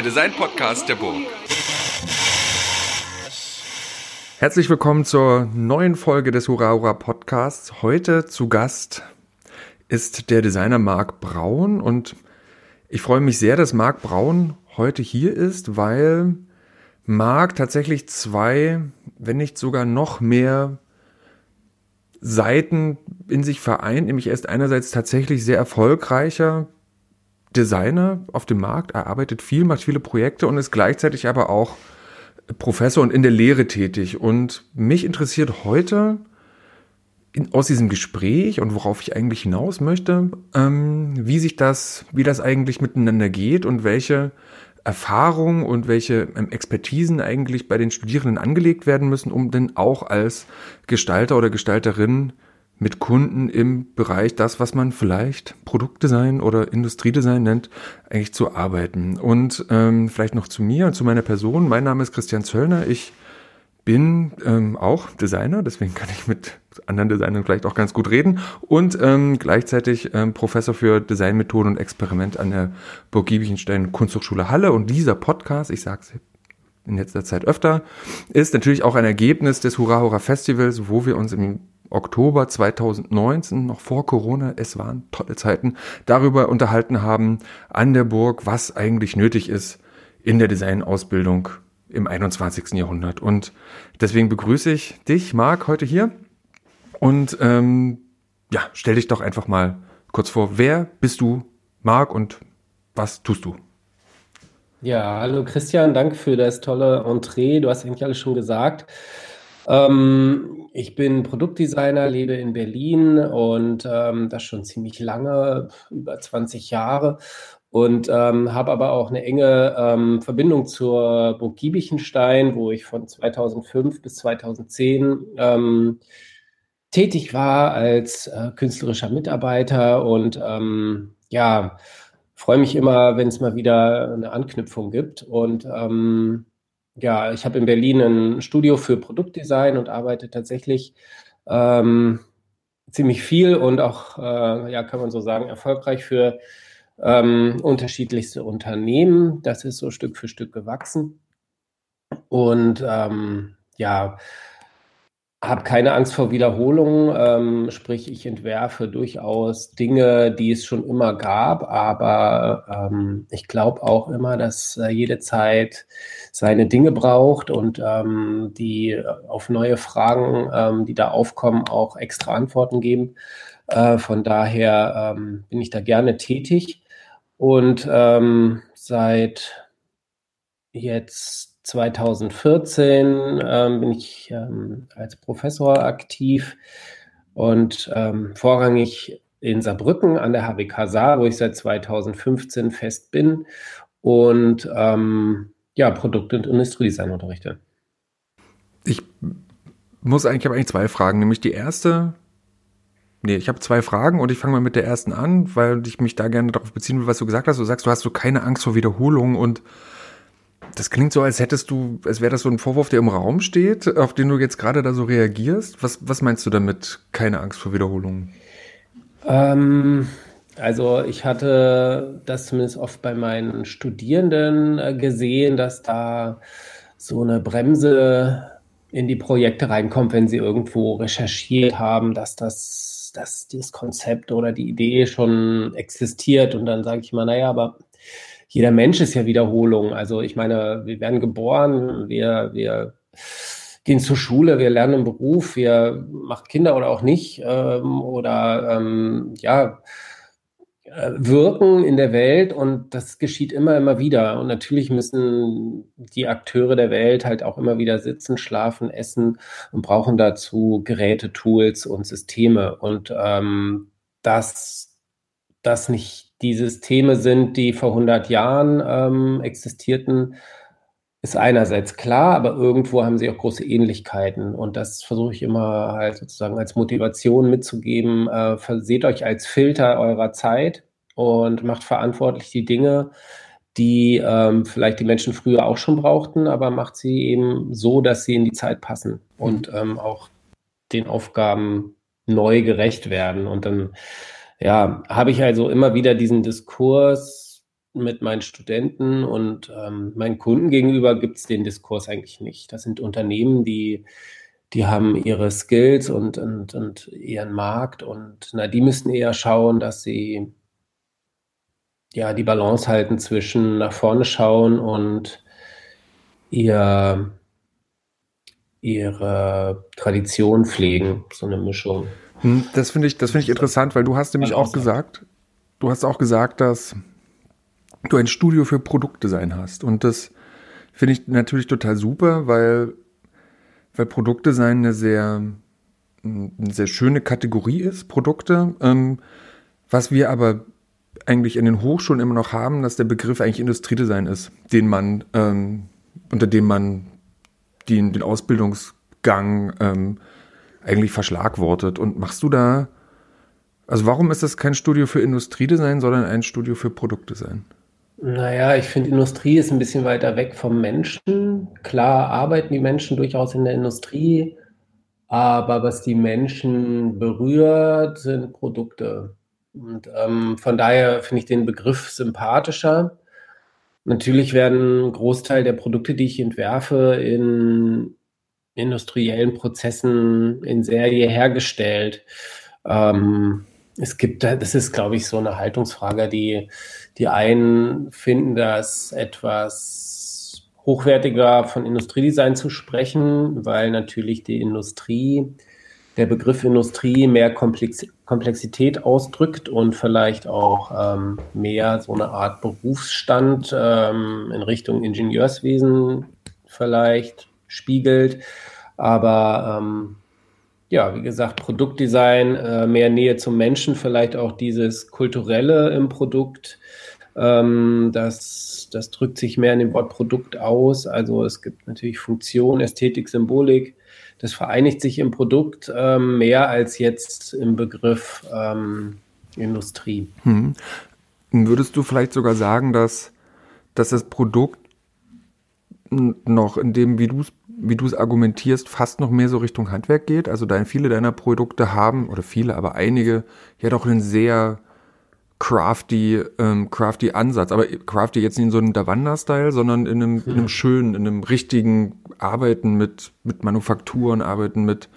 Der Design-Podcast der Burg. Herzlich willkommen zur neuen Folge des Hurra Hurra Podcasts. Heute zu Gast ist der Designer Marc Braun und ich freue mich sehr, dass Marc Braun heute hier ist, weil Marc tatsächlich zwei, wenn nicht sogar noch mehr Seiten in sich vereint, nämlich er ist einerseits tatsächlich sehr erfolgreicher Designer auf dem Markt, er arbeitet viel, macht viele Projekte und ist gleichzeitig aber auch Professor und in der Lehre tätig. Und mich interessiert heute in, aus diesem Gespräch und worauf ich eigentlich hinaus möchte, ähm, wie sich das, wie das eigentlich miteinander geht und welche Erfahrungen und welche ähm, Expertisen eigentlich bei den Studierenden angelegt werden müssen, um denn auch als Gestalter oder Gestalterin mit Kunden im Bereich das, was man vielleicht Produktdesign oder Industriedesign nennt, eigentlich zu arbeiten. Und ähm, vielleicht noch zu mir und zu meiner Person. Mein Name ist Christian Zöllner. Ich bin ähm, auch Designer, deswegen kann ich mit anderen Designern vielleicht auch ganz gut reden und ähm, gleichzeitig ähm, Professor für Designmethoden und Experiment an der Burg Giebichenstein Kunsthochschule Halle. Und dieser Podcast, ich sage es in letzter Zeit öfter, ist natürlich auch ein Ergebnis des Hurra Hurra Festivals, wo wir uns im Oktober 2019, noch vor Corona, es waren tolle Zeiten, darüber unterhalten haben an der Burg, was eigentlich nötig ist in der Designausbildung im 21. Jahrhundert. Und deswegen begrüße ich dich, Marc, heute hier. Und ähm, ja, stell dich doch einfach mal kurz vor. Wer bist du, Marc, und was tust du? Ja, hallo Christian, danke für das tolle Entree. Du hast eigentlich alles schon gesagt. Ähm, ich bin Produktdesigner, lebe in Berlin und ähm, das schon ziemlich lange, über 20 Jahre und ähm, habe aber auch eine enge ähm, Verbindung zur Burg Giebichenstein, wo ich von 2005 bis 2010 ähm, tätig war als äh, künstlerischer Mitarbeiter und ähm, ja, freue mich immer, wenn es mal wieder eine Anknüpfung gibt und ähm, ja, ich habe in Berlin ein Studio für Produktdesign und arbeite tatsächlich ähm, ziemlich viel und auch, äh, ja, kann man so sagen, erfolgreich für ähm, unterschiedlichste Unternehmen. Das ist so Stück für Stück gewachsen. Und ähm, ja, habe keine Angst vor Wiederholungen, ähm, sprich ich entwerfe durchaus Dinge, die es schon immer gab, aber ähm, ich glaube auch immer, dass äh, jede Zeit seine Dinge braucht und ähm, die auf neue Fragen, ähm, die da aufkommen, auch extra Antworten geben. Äh, von daher ähm, bin ich da gerne tätig. Und ähm, seit jetzt 2014 ähm, bin ich ähm, als Professor aktiv und ähm, vorrangig in Saarbrücken an der HWK Saar, wo ich seit 2015 fest bin und ähm, ja, Produkt- und Industriedesign unterrichte. Ich muss eigentlich, ich habe eigentlich zwei Fragen, nämlich die erste, Nee, ich habe zwei Fragen und ich fange mal mit der ersten an, weil ich mich da gerne darauf beziehen will, was du gesagt hast. Du sagst, du hast so keine Angst vor Wiederholungen und das klingt so, als hättest du, als wäre das so ein Vorwurf, der im Raum steht, auf den du jetzt gerade da so reagierst. Was, was meinst du damit, keine Angst vor Wiederholungen? Ähm, also ich hatte das zumindest oft bei meinen Studierenden äh, gesehen, dass da so eine Bremse in die Projekte reinkommt, wenn sie irgendwo recherchiert haben, dass das dass dieses Konzept oder die Idee schon existiert. Und dann sage ich immer, naja, aber jeder Mensch ist ja Wiederholung. Also ich meine, wir werden geboren, wir, wir gehen zur Schule, wir lernen einen Beruf, wir machen Kinder oder auch nicht. Ähm, oder ähm, ja, äh, wirken in der Welt und das geschieht immer, immer wieder. Und natürlich müssen die Akteure der Welt halt auch immer wieder sitzen, schlafen, essen und brauchen dazu Geräte, Tools und Systeme. Und ähm, dass das nicht die Systeme sind, die vor 100 Jahren ähm, existierten, ist einerseits klar, aber irgendwo haben sie auch große Ähnlichkeiten. Und das versuche ich immer halt sozusagen als Motivation mitzugeben. Äh, verseht euch als Filter eurer Zeit und macht verantwortlich die Dinge, die ähm, vielleicht die Menschen früher auch schon brauchten, aber macht sie eben so, dass sie in die Zeit passen und ähm, auch den Aufgaben neu gerecht werden. Und dann ja, habe ich also immer wieder diesen Diskurs mit meinen Studenten und ähm, meinen Kunden gegenüber gibt es den Diskurs eigentlich nicht. Das sind Unternehmen, die, die haben ihre Skills und, und, und ihren Markt und na, die müssten eher schauen, dass sie ja die Balance halten zwischen nach vorne schauen und ihr, ihre Tradition pflegen, so eine Mischung. Hm, das finde ich, das finde ich interessant, weil du hast nämlich auch gesagt, du hast auch gesagt, dass du ein Studio für Produktdesign hast. Und das finde ich natürlich total super, weil, weil Produktdesign eine sehr, eine sehr schöne Kategorie ist, Produkte. Ähm, was wir aber eigentlich in den Hochschulen immer noch haben, dass der Begriff eigentlich Industriedesign ist, den man, ähm, unter dem man den, den Ausbildungsgang ähm, eigentlich verschlagwortet. Und machst du da, also warum ist das kein Studio für Industriedesign, sondern ein Studio für Produktdesign? Naja, ich finde, Industrie ist ein bisschen weiter weg vom Menschen. Klar arbeiten die Menschen durchaus in der Industrie, aber was die Menschen berührt, sind Produkte. Und ähm, von daher finde ich den Begriff sympathischer. Natürlich werden ein Großteil der Produkte, die ich entwerfe, in industriellen Prozessen in Serie hergestellt. Ähm, es gibt, das ist, glaube ich, so eine Haltungsfrage, die, die einen finden das etwas hochwertiger von Industriedesign zu sprechen, weil natürlich die Industrie, der Begriff Industrie mehr Komplex Komplexität ausdrückt und vielleicht auch ähm, mehr so eine Art Berufsstand ähm, in Richtung Ingenieurswesen vielleicht spiegelt. Aber ähm, ja, wie gesagt, Produktdesign, äh, mehr Nähe zum Menschen, vielleicht auch dieses Kulturelle im Produkt. Ähm, das, das drückt sich mehr in dem Wort Produkt aus. Also es gibt natürlich Funktion, Ästhetik, Symbolik. Das vereinigt sich im Produkt ähm, mehr als jetzt im Begriff ähm, Industrie. Hm. Würdest du vielleicht sogar sagen, dass, dass das Produkt noch in dem, wie du es wie du es argumentierst, fast noch mehr so Richtung Handwerk geht. Also dein, viele deiner Produkte haben, oder viele, aber einige, ja doch einen sehr crafty, ähm, crafty Ansatz. Aber crafty jetzt nicht in so einem Davanda-Style, sondern in einem, in einem schönen, in einem richtigen Arbeiten mit, mit Manufakturen, Arbeiten mit,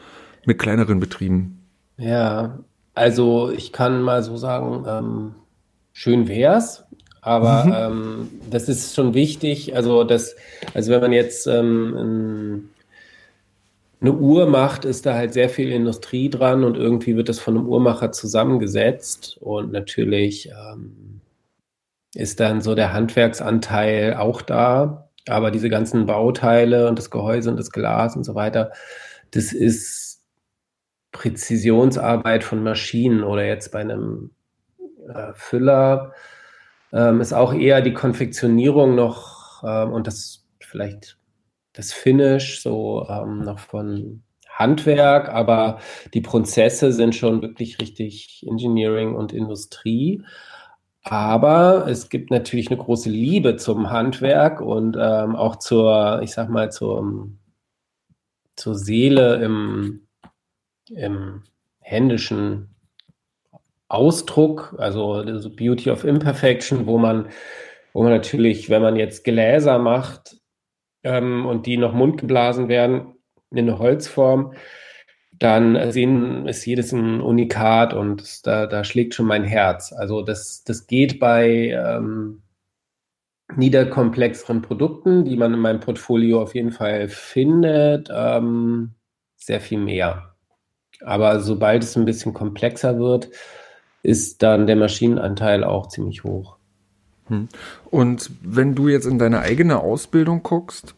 mit kleineren Betrieben. Ja, also ich kann mal so sagen, ähm, schön wär's. Aber mhm. ähm, das ist schon wichtig. Also, das, also wenn man jetzt ähm, eine Uhr macht, ist da halt sehr viel Industrie dran und irgendwie wird das von einem Uhrmacher zusammengesetzt. Und natürlich ähm, ist dann so der Handwerksanteil auch da. Aber diese ganzen Bauteile und das Gehäuse und das Glas und so weiter, das ist Präzisionsarbeit von Maschinen oder jetzt bei einem äh, Füller ähm, ist auch eher die Konfektionierung noch ähm, und das vielleicht das Finish so ähm, noch von Handwerk, aber die Prozesse sind schon wirklich richtig Engineering und Industrie. Aber es gibt natürlich eine große Liebe zum Handwerk und ähm, auch zur, ich sag mal, zur, zur Seele im, im händischen Ausdruck, also Beauty of Imperfection, wo man, wo man natürlich, wenn man jetzt Gläser macht ähm, und die noch mundgeblasen werden in eine Holzform, dann sehen, ist jedes ein Unikat und da, da schlägt schon mein Herz. Also das, das geht bei ähm, niederkomplexeren Produkten, die man in meinem Portfolio auf jeden Fall findet, ähm, sehr viel mehr. Aber sobald es ein bisschen komplexer wird, ist dann der Maschinenanteil auch ziemlich hoch. Hm. Und wenn du jetzt in deine eigene Ausbildung guckst,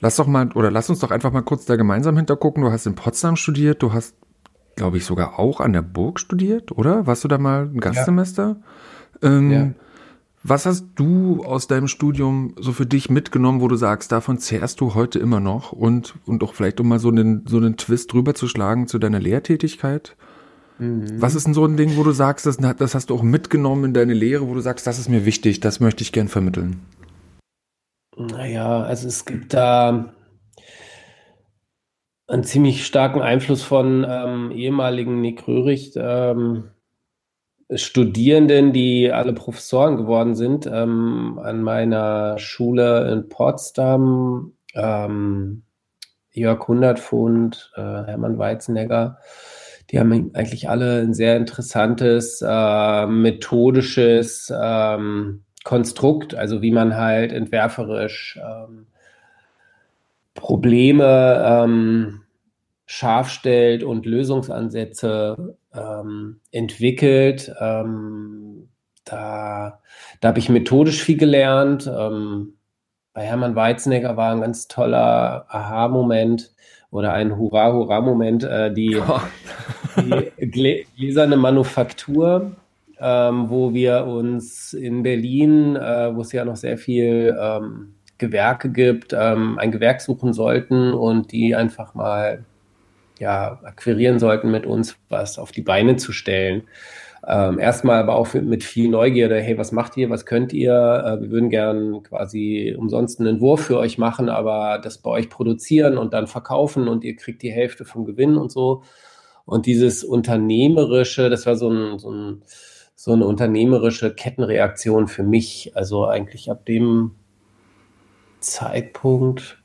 lass doch mal, oder lass uns doch einfach mal kurz da gemeinsam hintergucken. Du hast in Potsdam studiert, du hast, glaube ich, sogar auch an der Burg studiert, oder? Warst du da mal ein Gastsemester? Ja. Ähm, ja. Was hast du aus deinem Studium so für dich mitgenommen, wo du sagst, davon zehrst du heute immer noch und, und auch vielleicht um mal so einen, so einen Twist drüber zu schlagen zu deiner Lehrtätigkeit? Mhm. Was ist denn so ein Ding, wo du sagst, das, das hast du auch mitgenommen in deine Lehre, wo du sagst, das ist mir wichtig, das möchte ich gern vermitteln? Naja, also es gibt da einen ziemlich starken Einfluss von ähm, ehemaligen Nick Röhrig, ähm, Studierenden, die alle Professoren geworden sind, ähm, an meiner Schule in Potsdam, ähm, Jörg Hundertfund, äh, Hermann Weizenegger, die haben eigentlich alle ein sehr interessantes äh, methodisches ähm, Konstrukt, also wie man halt entwerferisch ähm, Probleme ähm, scharf stellt und Lösungsansätze ähm, entwickelt. Ähm, da da habe ich methodisch viel gelernt. Ähm, bei Hermann Weizenegger war ein ganz toller Aha-Moment oder ein Hurra-Hurra-Moment, äh, die, die gläserne Manufaktur, ähm, wo wir uns in Berlin, äh, wo es ja noch sehr viel ähm, Gewerke gibt, ähm, ein Gewerk suchen sollten und die einfach mal ja, akquirieren sollten, mit uns was auf die Beine zu stellen. Ähm, erstmal aber auch mit viel Neugierde, hey, was macht ihr, was könnt ihr? Äh, wir würden gern quasi umsonst einen Entwurf für euch machen, aber das bei euch produzieren und dann verkaufen und ihr kriegt die Hälfte vom Gewinn und so. Und dieses unternehmerische, das war so, ein, so, ein, so eine unternehmerische Kettenreaktion für mich. Also eigentlich ab dem Zeitpunkt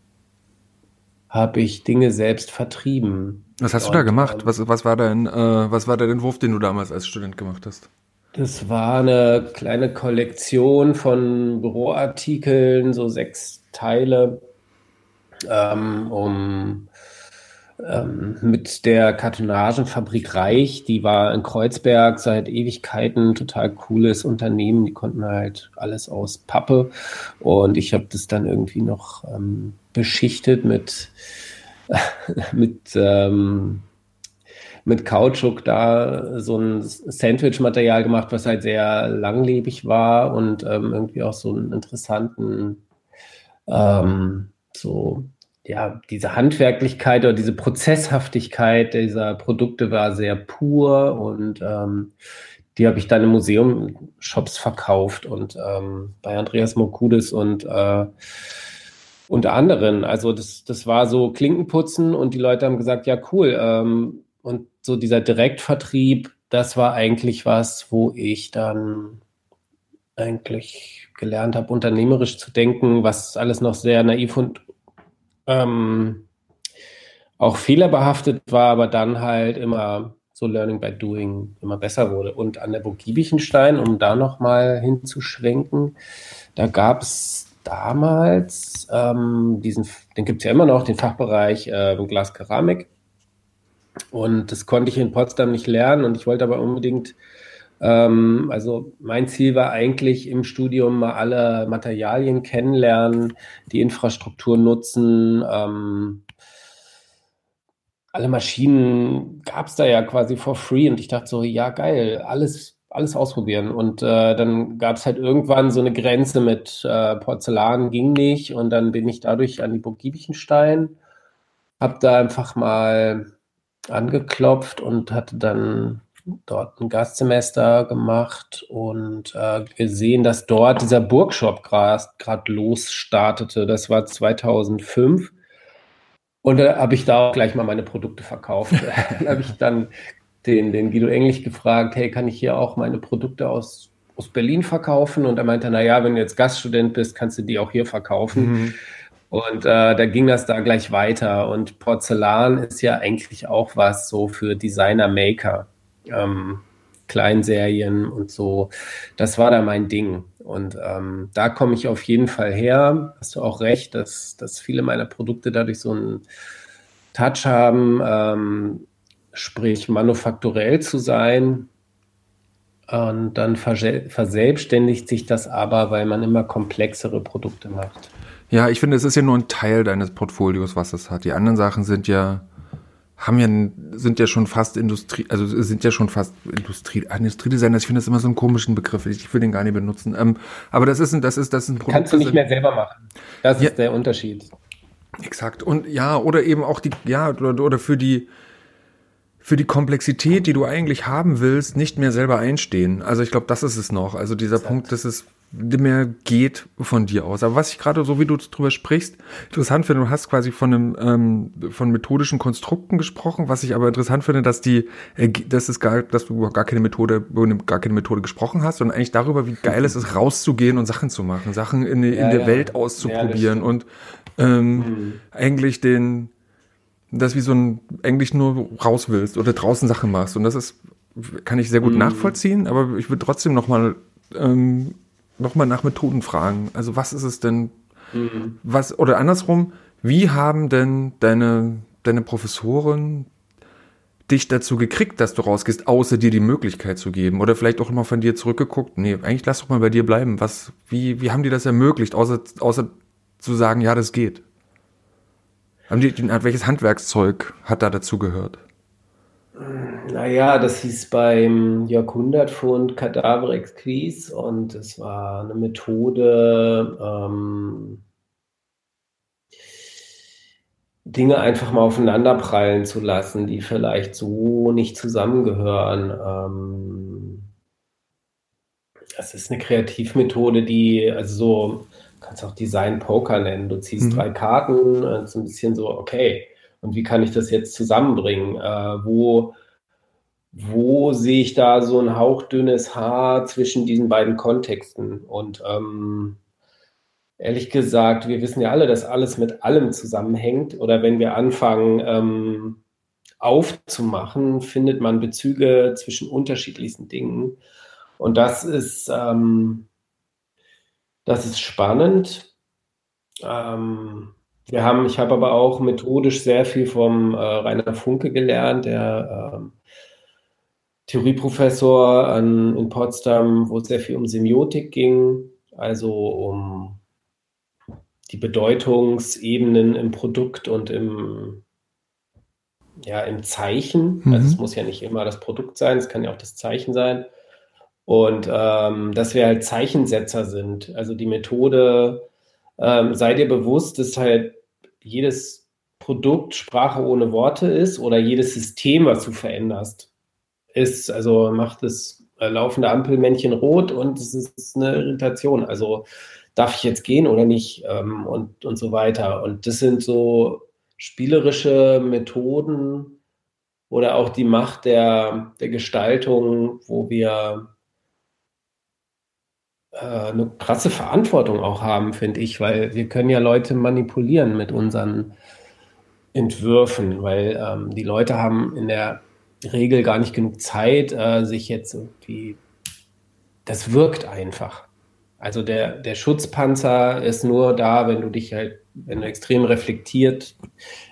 habe ich Dinge selbst vertrieben. Was hast du da gemacht? Was, was, war dein, äh, was war der Entwurf, den du damals als Student gemacht hast? Das war eine kleine Kollektion von Büroartikeln, so sechs Teile, ähm, um ähm, mit der Kartonagenfabrik Reich, die war in Kreuzberg seit Ewigkeiten, total cooles Unternehmen, die konnten halt alles aus Pappe und ich habe das dann irgendwie noch ähm, beschichtet mit mit, ähm, mit Kautschuk da so ein Sandwich-Material gemacht, was halt sehr langlebig war und ähm, irgendwie auch so einen interessanten, ähm, so, ja, diese Handwerklichkeit oder diese Prozesshaftigkeit dieser Produkte war sehr pur und ähm, die habe ich dann im Museum Shops verkauft und ähm, bei Andreas Mokudis und äh, unter anderem. Also das, das war so Klinkenputzen und die Leute haben gesagt, ja cool. Ähm, und so dieser Direktvertrieb, das war eigentlich was, wo ich dann eigentlich gelernt habe, unternehmerisch zu denken, was alles noch sehr naiv und ähm, auch fehlerbehaftet war, aber dann halt immer so Learning by Doing immer besser wurde. Und an der Burg Giebichenstein, um da nochmal hinzuschwenken, da gab es damals ähm, diesen, den gibt es ja immer noch, den Fachbereich äh, Glaskeramik. Und das konnte ich in Potsdam nicht lernen und ich wollte aber unbedingt, ähm, also mein Ziel war eigentlich im Studium mal alle Materialien kennenlernen, die Infrastruktur nutzen. Ähm, alle Maschinen gab es da ja quasi for free und ich dachte so, ja geil, alles alles ausprobieren. Und äh, dann gab es halt irgendwann so eine Grenze mit äh, Porzellan ging nicht. Und dann bin ich dadurch an die Burg Giebichenstein, habe da einfach mal angeklopft und hatte dann dort ein Gastsemester gemacht und äh, gesehen, dass dort dieser Burgshop gerade losstartete. Das war 2005. Und da habe ich da auch gleich mal meine Produkte verkauft. da habe ich dann den, den Guido Englisch gefragt, hey, kann ich hier auch meine Produkte aus, aus Berlin verkaufen? Und er meinte, naja, wenn du jetzt Gaststudent bist, kannst du die auch hier verkaufen. Mhm. Und äh, da ging das da gleich weiter. Und Porzellan ist ja eigentlich auch was so für Designer-Maker. Ähm, Kleinserien und so. Das war da mein Ding. Und ähm, da komme ich auf jeden Fall her. Hast du auch recht, dass, dass viele meiner Produkte dadurch so einen Touch haben. Ähm, sprich manufakturell zu sein. Und dann verselbstständigt sich das aber, weil man immer komplexere Produkte macht. Ja, ich finde, es ist ja nur ein Teil deines Portfolios, was es hat. Die anderen Sachen sind ja, haben ja, sind ja schon fast Industrie, also sind ja schon fast Industrie, Industriedesigner. Ich finde das immer so einen komischen Begriff. Ich will den gar nicht benutzen. Ähm, aber das ist ein, das ist, das ist ein Produkt. Kannst du nicht mehr selber machen. Das ja, ist der Unterschied. Exakt. Und ja, oder eben auch die, ja, oder, oder für die, für die Komplexität, die du eigentlich haben willst, nicht mehr selber einstehen. Also ich glaube, das ist es noch. Also dieser Exakt. Punkt, das ist mehr geht von dir aus. Aber was ich gerade, so wie du drüber sprichst, interessant finde, du hast quasi von einem ähm, von methodischen Konstrukten gesprochen, was ich aber interessant finde, dass die, dass es gar, dass du gar keine Methode, gar keine Methode gesprochen hast, sondern eigentlich darüber, wie geil es ist, rauszugehen und Sachen zu machen, Sachen in, in ja, der ja. Welt auszuprobieren ja, und ähm, mhm. eigentlich den, das wie so ein, eigentlich nur raus willst oder draußen Sachen machst. Und das ist, kann ich sehr gut mhm. nachvollziehen, aber ich würde trotzdem nochmal ähm, nochmal nach Methoden fragen. Also was ist es denn, mhm. was, oder andersrum, wie haben denn deine, deine Professoren dich dazu gekriegt, dass du rausgehst, außer dir die Möglichkeit zu geben? Oder vielleicht auch immer von dir zurückgeguckt, nee, eigentlich lass doch mal bei dir bleiben. Was, wie, wie haben die das ermöglicht, außer, außer zu sagen, ja, das geht? Haben die, welches Handwerkszeug hat da dazu gehört? Naja, das hieß beim Jahrhundertfund Kadaver Exquise und es war eine Methode, ähm, Dinge einfach mal aufeinander prallen zu lassen, die vielleicht so nicht zusammengehören. Ähm, das ist eine Kreativmethode, die, also so, kannst auch Design Poker nennen. Du ziehst mhm. drei Karten, ist ein bisschen so, okay, und wie kann ich das jetzt zusammenbringen? Äh, wo, wo sehe ich da so ein hauchdünnes Haar zwischen diesen beiden Kontexten? Und ähm, ehrlich gesagt, wir wissen ja alle, dass alles mit allem zusammenhängt. Oder wenn wir anfangen ähm, aufzumachen, findet man Bezüge zwischen unterschiedlichsten Dingen. Und das ist, ähm, das ist spannend. Ähm, wir haben, ich habe aber auch methodisch sehr viel vom äh, Rainer Funke gelernt, der ähm, Theorieprofessor an, in Potsdam, wo es sehr viel um Semiotik ging, also um die Bedeutungsebenen im Produkt und im, ja, im Zeichen. Mhm. Also es muss ja nicht immer das Produkt sein, es kann ja auch das Zeichen sein. Und ähm, dass wir halt Zeichensetzer sind. Also die Methode, ähm, sei dir bewusst, dass halt jedes Produkt Sprache ohne Worte ist oder jedes System, was du veränderst, ist, also macht das äh, laufende Ampelmännchen rot und es ist eine Irritation. Also darf ich jetzt gehen oder nicht ähm, und, und so weiter. Und das sind so spielerische Methoden oder auch die Macht der, der Gestaltung, wo wir eine krasse Verantwortung auch haben, finde ich, weil wir können ja Leute manipulieren mit unseren Entwürfen, weil ähm, die Leute haben in der Regel gar nicht genug Zeit, äh, sich jetzt irgendwie. Das wirkt einfach. Also der, der Schutzpanzer ist nur da, wenn du dich halt, wenn du extrem reflektiert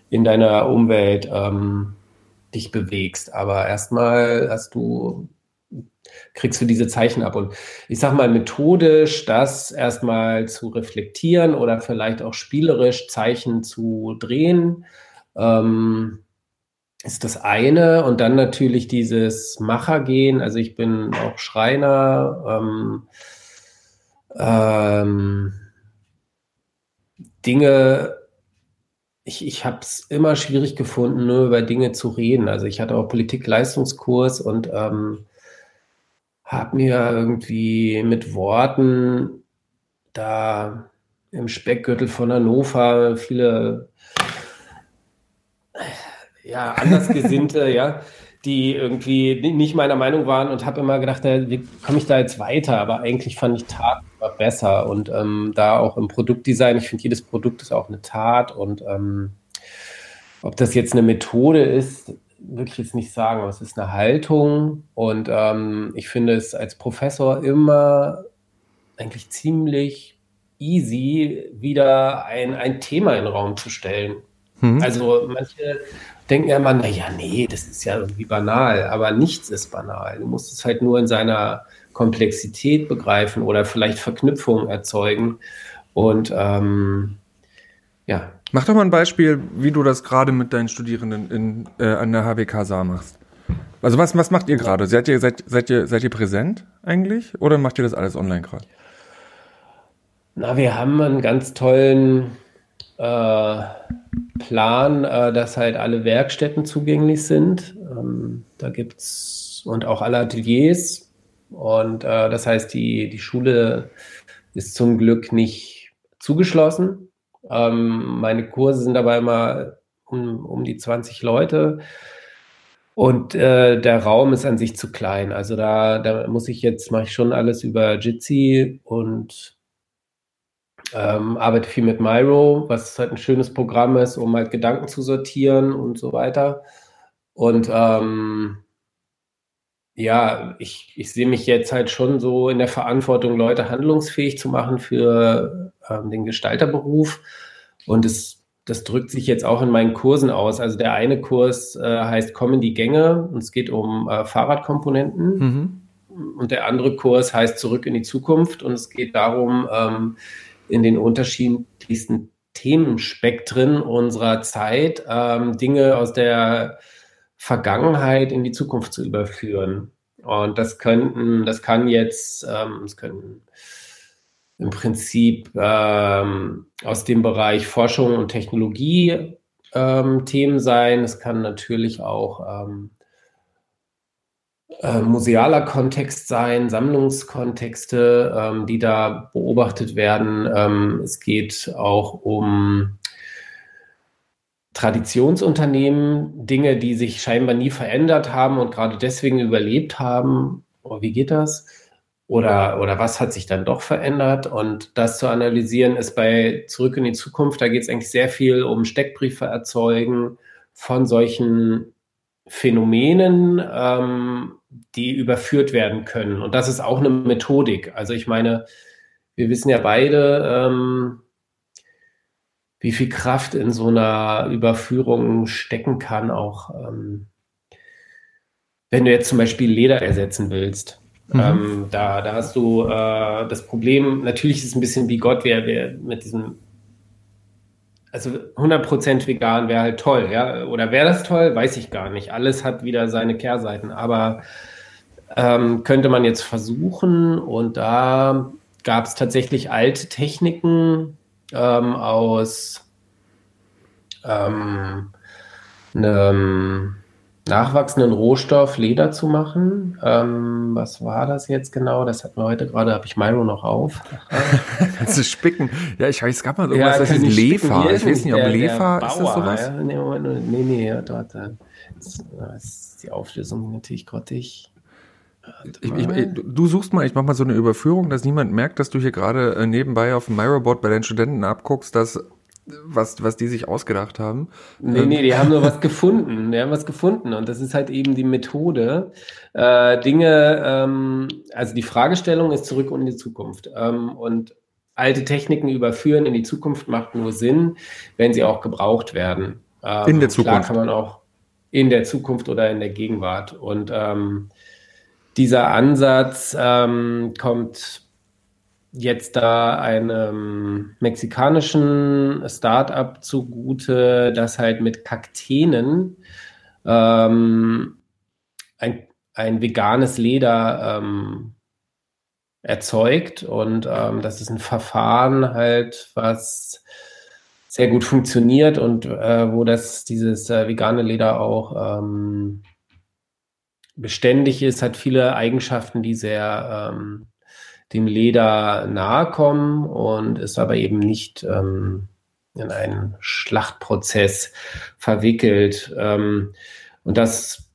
in deiner Umwelt ähm, dich bewegst. Aber erstmal hast du, kriegst du diese Zeichen ab. Und ich sag mal, methodisch das erstmal zu reflektieren oder vielleicht auch spielerisch Zeichen zu drehen, ähm, ist das eine. Und dann natürlich dieses Machergehen. Also ich bin auch Schreiner. Ähm, ähm, Dinge, ich, ich habe es immer schwierig gefunden, nur über Dinge zu reden. Also ich hatte auch Politik-Leistungskurs und ähm, habe mir irgendwie mit Worten da im Speckgürtel von Hannover viele ja, Andersgesinnte, ja, die irgendwie nicht meiner Meinung waren und habe immer gedacht, wie komme ich da jetzt weiter? Aber eigentlich fand ich Tat besser und ähm, da auch im Produktdesign, ich finde, jedes Produkt ist auch eine Tat und ähm, ob das jetzt eine Methode ist, würde ich jetzt nicht sagen, aber es ist eine Haltung und ähm, ich finde es als Professor immer eigentlich ziemlich easy, wieder ein, ein Thema in den Raum zu stellen. Mhm. Also manche denken ja immer, naja, nee, das ist ja irgendwie banal, aber nichts ist banal. Du musst es halt nur in seiner Komplexität begreifen oder vielleicht Verknüpfungen erzeugen. Und ähm, ja. Mach doch mal ein Beispiel, wie du das gerade mit deinen Studierenden in, äh, an der HWK Saar machst. Also was, was macht ihr gerade? Seid ihr, seid, seid, ihr, seid ihr präsent eigentlich oder macht ihr das alles online gerade? Na, wir haben einen ganz tollen äh, Plan, äh, dass halt alle Werkstätten zugänglich sind. Ähm, da gibt's und auch alle Ateliers. Und äh, das heißt, die, die Schule ist zum Glück nicht zugeschlossen. Ähm, meine Kurse sind dabei immer um, um die 20 Leute. Und äh, der Raum ist an sich zu klein. Also da, da muss ich jetzt, mache ich schon alles über Jitsi und ähm, arbeite viel mit Miro, was halt ein schönes Programm ist, um halt Gedanken zu sortieren und so weiter. Und ähm, ja, ich, ich sehe mich jetzt halt schon so in der Verantwortung, Leute handlungsfähig zu machen für ähm, den Gestalterberuf. Und es, das drückt sich jetzt auch in meinen Kursen aus. Also der eine Kurs äh, heißt Kommen die Gänge und es geht um äh, Fahrradkomponenten. Mhm. Und der andere Kurs heißt Zurück in die Zukunft und es geht darum, ähm, in den unterschiedlichsten Themenspektren unserer Zeit ähm, Dinge aus der Vergangenheit in die Zukunft zu überführen. Und das könnten, das kann jetzt, ähm, es können im Prinzip ähm, aus dem Bereich Forschung und Technologie ähm, Themen sein. Es kann natürlich auch ähm, äh, musealer Kontext sein, Sammlungskontexte, ähm, die da beobachtet werden. Ähm, es geht auch um Traditionsunternehmen, Dinge, die sich scheinbar nie verändert haben und gerade deswegen überlebt haben. Oh, wie geht das? Oder, oder was hat sich dann doch verändert? Und das zu analysieren ist bei Zurück in die Zukunft, da geht es eigentlich sehr viel um Steckbriefe erzeugen von solchen Phänomenen, ähm, die überführt werden können. Und das ist auch eine Methodik. Also ich meine, wir wissen ja beide, ähm, wie viel Kraft in so einer Überführung stecken kann, auch ähm, wenn du jetzt zum Beispiel Leder ersetzen willst. Mhm. Ähm, da, da hast du äh, das Problem, natürlich ist es ein bisschen wie Gott, wer, wer mit diesem also 100% vegan wäre halt toll, ja. Oder wäre das toll? Weiß ich gar nicht. Alles hat wieder seine Kehrseiten. Aber ähm, könnte man jetzt versuchen. Und da gab es tatsächlich alte Techniken ähm, aus ähm, einem nachwachsenden Rohstoff Leder zu machen. Ähm, was war das jetzt genau? Das hatten wir heute gerade, habe ich Myro noch auf. Kannst du spicken? Ja, ich weiß, es gab mal irgendwas, ja, das ist Lefa. Ich weiß nicht, ob Lefa, ist das sowas? Ja, nee, nee, nee, dort, das ist die Auflösung natürlich grottig. Ich, ich, du suchst mal, ich mach mal so eine Überführung, dass niemand merkt, dass du hier gerade äh, nebenbei auf dem Myroboard bei den Studenten abguckst, dass was, was die sich ausgedacht haben. Nee, ähm, nee, die haben nur was gefunden. Die haben was gefunden. Und das ist halt eben die Methode. Äh, Dinge, ähm, also die Fragestellung ist zurück in die Zukunft. Ähm, und alte Techniken überführen in die Zukunft macht nur Sinn, wenn sie auch gebraucht werden. Ähm, in der Zukunft. Klar kann man auch in der Zukunft oder in der Gegenwart. Und ähm, dieser Ansatz ähm, kommt jetzt da einem mexikanischen Startup zugute, das halt mit Kakteen ähm, ein, ein veganes Leder ähm, erzeugt. Und ähm, das ist ein Verfahren halt, was sehr gut funktioniert und äh, wo das dieses äh, vegane Leder auch ähm, beständig ist, hat viele Eigenschaften, die sehr ähm, dem Leder nahe kommen und ist aber eben nicht ähm, in einen Schlachtprozess verwickelt. Ähm, und das,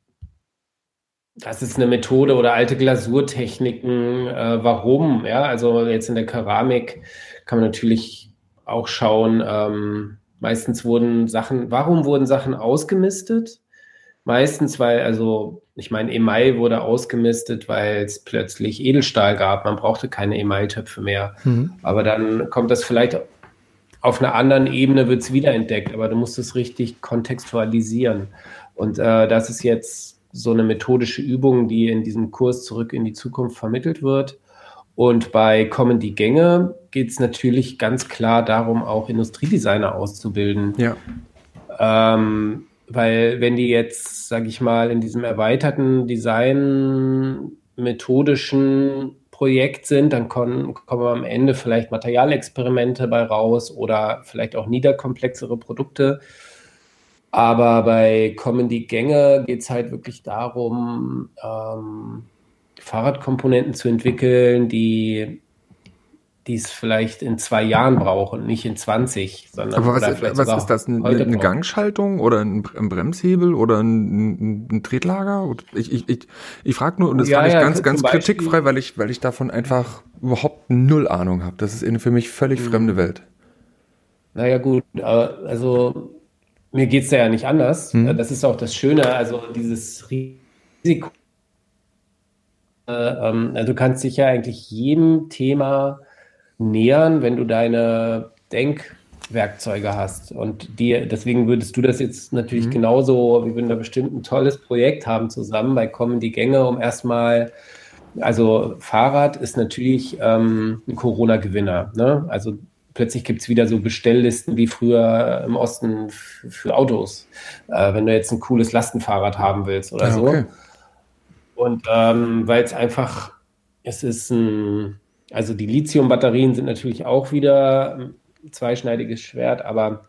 das ist eine Methode oder alte Glasurtechniken. Äh, warum? Ja, also jetzt in der Keramik kann man natürlich auch schauen, ähm, meistens wurden Sachen, warum wurden Sachen ausgemistet? Meistens, weil, also, ich meine, Email wurde ausgemistet, weil es plötzlich Edelstahl gab. Man brauchte keine Emailtöpfe mehr. Mhm. Aber dann kommt das vielleicht auf einer anderen Ebene, wird es wiederentdeckt. Aber du musst es richtig kontextualisieren. Und äh, das ist jetzt so eine methodische Übung, die in diesem Kurs zurück in die Zukunft vermittelt wird. Und bei Kommen die Gänge geht es natürlich ganz klar darum, auch Industriedesigner auszubilden. Ja. Ähm, weil wenn die jetzt, sage ich mal, in diesem erweiterten Design methodischen Projekt sind, dann kommen, kommen am Ende vielleicht Materialexperimente bei raus oder vielleicht auch niederkomplexere Produkte. Aber bei Kommen die Gänge geht es halt wirklich darum, ähm, Fahrradkomponenten zu entwickeln, die die es vielleicht in zwei Jahren braucht und nicht in 20, sondern Aber was, was ist das? Eine, eine Gangschaltung oder ein, Bremshebel oder ein, ein Tretlager? Ich, ich, ich, ich frage nur, und das ja, ich ja, ganz, ganz kritikfrei, weil ich, weil ich davon einfach überhaupt null Ahnung habe. Das ist eine für mich völlig mhm. fremde Welt. Naja, gut, also mir geht es ja nicht anders. Mhm. Das ist auch das Schöne, also dieses Risiko. Äh, ähm, also du kannst dich ja eigentlich jedem Thema nähern, wenn du deine Denkwerkzeuge hast. Und dir, deswegen würdest du das jetzt natürlich mhm. genauso, wir würden da bestimmt ein tolles Projekt haben zusammen bei Kommen die Gänge, um erstmal, also Fahrrad ist natürlich ähm, ein Corona-Gewinner. Ne? Also plötzlich gibt es wieder so Bestelllisten wie früher im Osten für Autos, äh, wenn du jetzt ein cooles Lastenfahrrad haben willst oder ja, okay. so. Und ähm, weil es einfach, es ist ein also die Lithium-Batterien sind natürlich auch wieder ein zweischneidiges Schwert, aber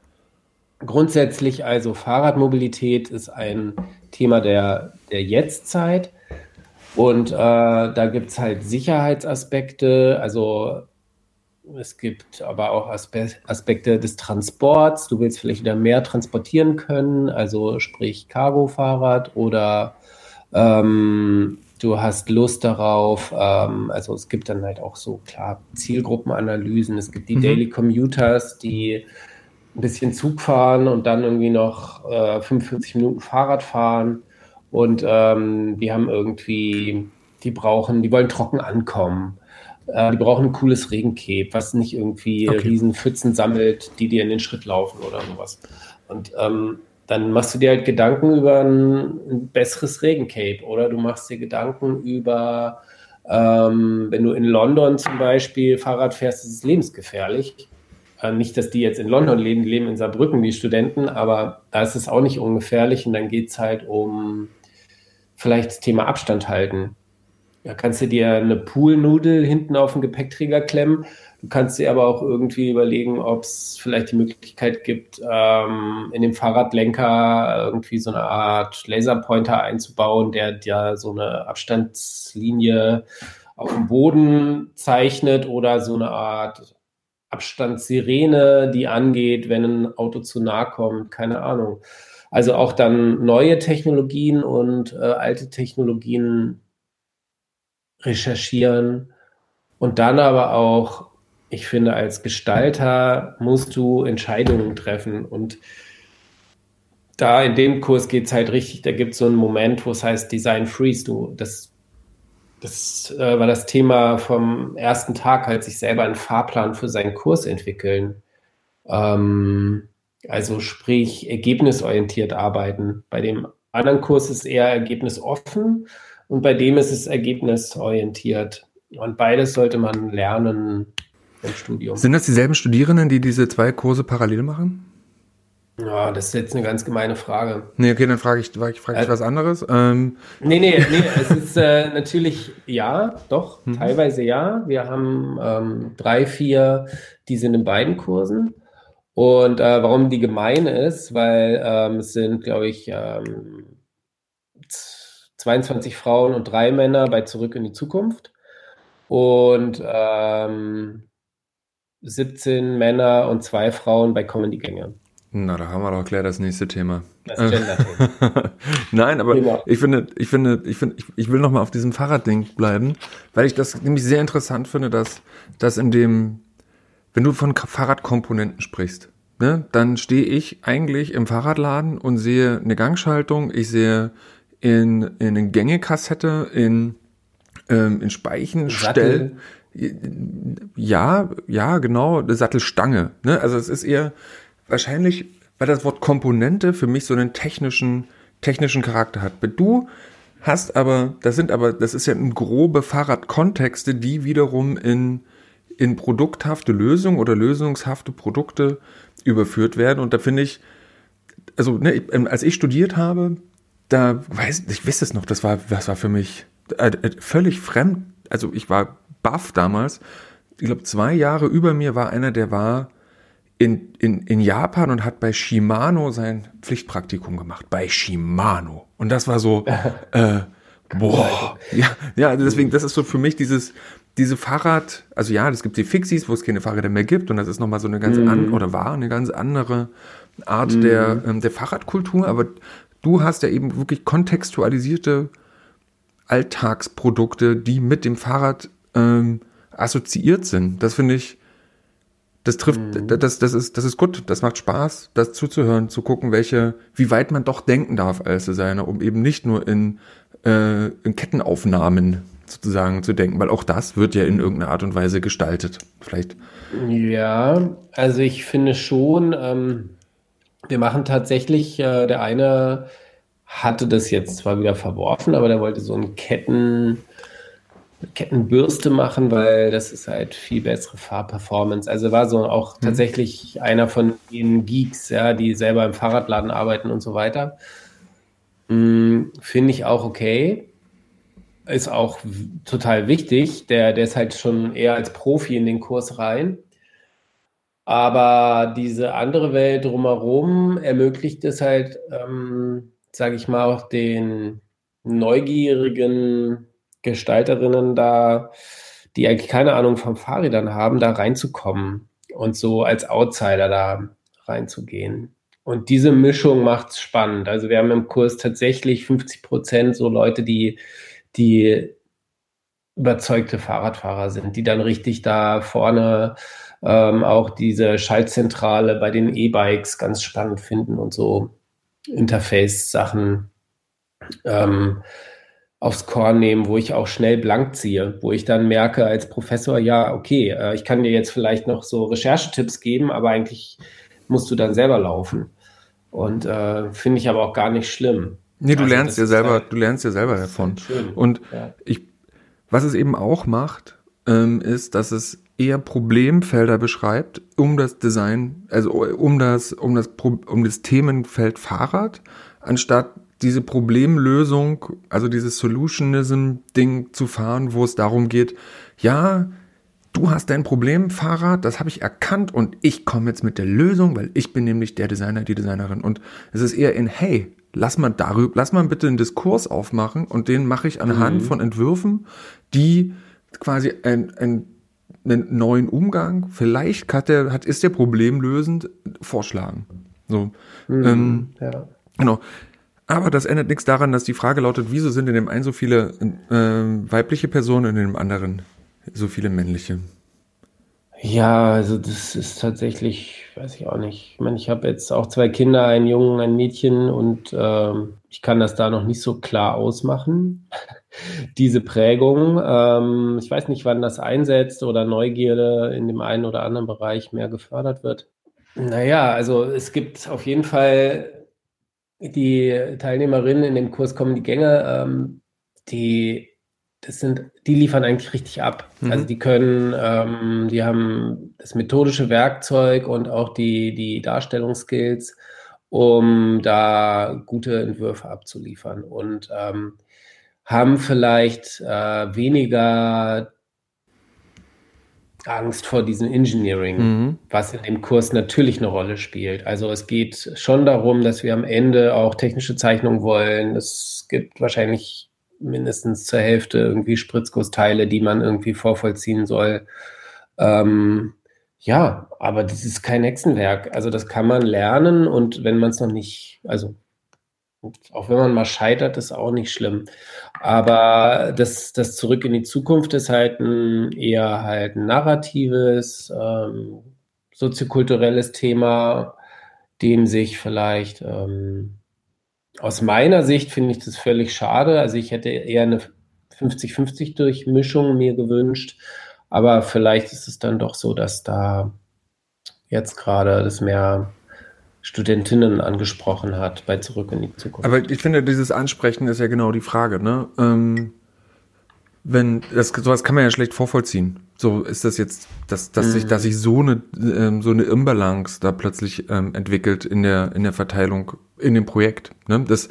grundsätzlich also Fahrradmobilität ist ein Thema der, der Jetztzeit. Und äh, da gibt es halt Sicherheitsaspekte, also es gibt aber auch Aspe Aspekte des Transports. Du willst vielleicht wieder mehr transportieren können, also sprich Cargo-Fahrrad oder ähm, du hast Lust darauf, ähm, also es gibt dann halt auch so klar Zielgruppenanalysen, es gibt die mhm. Daily Commuters, die ein bisschen Zug fahren und dann irgendwie noch äh, 45 Minuten Fahrrad fahren und ähm, die haben irgendwie, die brauchen, die wollen trocken ankommen. Äh, die brauchen ein cooles Regencape, was nicht irgendwie okay. riesen Pfützen sammelt, die dir in den Schritt laufen oder sowas. Und ähm, dann machst du dir halt Gedanken über ein, ein besseres Regencape oder du machst dir Gedanken über, ähm, wenn du in London zum Beispiel Fahrrad fährst, ist es lebensgefährlich. Äh, nicht, dass die jetzt in London leben, die leben in Saarbrücken, die Studenten, aber da ist es auch nicht ungefährlich und dann geht es halt um vielleicht das Thema Abstand halten. Da kannst du dir eine Poolnudel hinten auf den Gepäckträger klemmen Du kannst dir aber auch irgendwie überlegen, ob es vielleicht die Möglichkeit gibt, ähm, in dem Fahrradlenker irgendwie so eine Art Laserpointer einzubauen, der dir so eine Abstandslinie auf dem Boden zeichnet oder so eine Art Abstandssirene, die angeht, wenn ein Auto zu nahe kommt. Keine Ahnung. Also auch dann neue Technologien und äh, alte Technologien recherchieren und dann aber auch ich finde, als Gestalter musst du Entscheidungen treffen. Und da in dem Kurs geht es halt richtig, da gibt es so einen Moment, wo es heißt Design Freeze. Du, das das äh, war das Thema vom ersten Tag, halt sich selber einen Fahrplan für seinen Kurs entwickeln. Ähm, also sprich, ergebnisorientiert arbeiten. Bei dem anderen Kurs ist eher ergebnisoffen und bei dem ist es ergebnisorientiert. Und beides sollte man lernen, im Studium. Sind das dieselben Studierenden, die diese zwei Kurse parallel machen? Ja, das ist jetzt eine ganz gemeine Frage. Nee, okay, dann frage ich, frage ich, frage ich äh, was anderes. Ähm. Nee, nee, nee, es ist äh, natürlich ja, doch, mhm. teilweise ja. Wir haben ähm, drei, vier, die sind in beiden Kursen. Und äh, warum die gemein ist, weil ähm, es sind, glaube ich, ähm, 22 Frauen und drei Männer bei Zurück in die Zukunft. Und ähm, 17 Männer und zwei Frauen bei Comedy Gänge. Na, da haben wir doch klar das nächste Thema. Das Gender-Thema. Nein, aber Thema. ich finde, ich finde, ich finde, ich, ich will noch mal auf diesem Fahrradding bleiben, weil ich das nämlich sehr interessant finde, dass, dass in dem, wenn du von Fahrradkomponenten sprichst, ne, dann stehe ich eigentlich im Fahrradladen und sehe eine Gangschaltung, ich sehe in, in eine Gängekassette, in, ähm, in Speichenstell, ja, ja, genau, eine Sattelstange. Ne? Also es ist eher wahrscheinlich, weil das Wort Komponente für mich so einen technischen, technischen Charakter hat. Du hast aber, das sind aber, das ist ja ein grobe Fahrradkontexte, die wiederum in, in produkthafte Lösungen oder lösungshafte Produkte überführt werden. Und da finde ich, also ne, ähm, als ich studiert habe, da weiß ich weiß es noch, das war, das war für mich äh, äh völlig fremd. Also ich war baff damals. Ich glaube, zwei Jahre über mir war einer, der war in, in, in Japan und hat bei Shimano sein Pflichtpraktikum gemacht. Bei Shimano. Und das war so, äh, Boah, ja, ja, also deswegen, das ist so für mich dieses, diese Fahrrad, also ja, es gibt die Fixies, wo es keine Fahrräder mehr gibt und das ist nochmal so eine ganz mhm. an, oder war eine ganz andere Art mhm. der, ähm, der Fahrradkultur, aber du hast ja eben wirklich kontextualisierte Alltagsprodukte, die mit dem Fahrrad ähm, assoziiert sind. Das finde ich, das trifft, mhm. das, das ist, das ist gut. Das macht Spaß, das zuzuhören, zu gucken, welche, wie weit man doch denken darf als Designer, um eben nicht nur in, äh, in Kettenaufnahmen sozusagen zu denken, weil auch das wird ja in irgendeiner Art und Weise gestaltet. Vielleicht. Ja, also ich finde schon, ähm, wir machen tatsächlich, äh, der eine hatte das jetzt zwar wieder verworfen, aber der wollte so ein Ketten, Kettenbürste machen, weil das ist halt viel bessere Fahrperformance. Also war so auch mhm. tatsächlich einer von den Geeks, ja, die selber im Fahrradladen arbeiten und so weiter. Mhm, Finde ich auch okay. Ist auch total wichtig. Der, der ist halt schon eher als Profi in den Kurs rein. Aber diese andere Welt drumherum ermöglicht es halt, ähm, sage ich mal, auch den neugierigen Gestalterinnen da, die eigentlich keine Ahnung von Fahrrädern haben, da reinzukommen und so als Outsider da reinzugehen. Und diese Mischung macht es spannend. Also wir haben im Kurs tatsächlich 50 Prozent so Leute, die, die überzeugte Fahrradfahrer sind, die dann richtig da vorne ähm, auch diese Schaltzentrale bei den E-Bikes ganz spannend finden und so Interface-Sachen. Ähm, aufs Korn nehmen, wo ich auch schnell blank ziehe, wo ich dann merke als Professor, ja, okay, äh, ich kann dir jetzt vielleicht noch so Recherchetipps geben, aber eigentlich musst du dann selber laufen. Und äh, finde ich aber auch gar nicht schlimm. Nee, du also lernst ja selber, halt, du lernst ja selber davon. Halt Und ja. ich, was es eben auch macht, ähm, ist, dass es eher Problemfelder beschreibt, um das Design, also um das, um das, um das Themenfeld Fahrrad, anstatt diese Problemlösung, also dieses Solutionism-Ding zu fahren, wo es darum geht, ja, du hast dein Problem, Fahrrad, das habe ich erkannt und ich komme jetzt mit der Lösung, weil ich bin nämlich der Designer, die Designerin. Und es ist eher in, hey, lass mal darüber, lass mal bitte einen Diskurs aufmachen und den mache ich anhand mhm. von Entwürfen, die quasi ein, ein, einen neuen Umgang, vielleicht hat der, hat, ist der problemlösend, vorschlagen. So. Mhm, ähm, ja. Genau. Aber das ändert nichts daran, dass die Frage lautet, wieso sind in dem einen so viele äh, weibliche Personen und in dem anderen so viele männliche? Ja, also das ist tatsächlich, weiß ich auch nicht. Ich meine, ich habe jetzt auch zwei Kinder, einen Jungen, ein Mädchen und ähm, ich kann das da noch nicht so klar ausmachen, diese Prägung. Ähm, ich weiß nicht, wann das einsetzt oder Neugierde in dem einen oder anderen Bereich mehr gefördert wird. Naja, also es gibt auf jeden Fall die Teilnehmerinnen in dem Kurs kommen die Gänge, ähm, die das sind, die liefern eigentlich richtig ab. Mhm. Also die können, ähm, die haben das methodische Werkzeug und auch die, die Darstellungsskills, um da gute Entwürfe abzuliefern und ähm, haben vielleicht äh, weniger Angst vor diesem Engineering, mhm. was in dem Kurs natürlich eine Rolle spielt. Also es geht schon darum, dass wir am Ende auch technische Zeichnungen wollen. Es gibt wahrscheinlich mindestens zur Hälfte irgendwie Spritzgussteile, die man irgendwie vorvollziehen soll. Ähm, ja, aber das ist kein Hexenwerk. Also das kann man lernen und wenn man es noch nicht, also auch wenn man mal scheitert, ist auch nicht schlimm. Aber das, das Zurück in die Zukunft ist halt ein eher halt ein narratives, ähm, soziokulturelles Thema, dem sich vielleicht ähm, aus meiner Sicht finde ich das völlig schade. Also ich hätte eher eine 50-50 Durchmischung mir gewünscht. Aber vielleicht ist es dann doch so, dass da jetzt gerade das mehr Studentinnen angesprochen hat bei Zurück in die Zukunft. Aber ich finde, dieses Ansprechen ist ja genau die Frage, ne? Ähm, wenn, das, sowas kann man ja schlecht vorvollziehen. So ist das jetzt, dass, dass mhm. sich, dass sich so eine, ähm, so eine Imbalance da plötzlich ähm, entwickelt in der, in der Verteilung, in dem Projekt, ne? Das,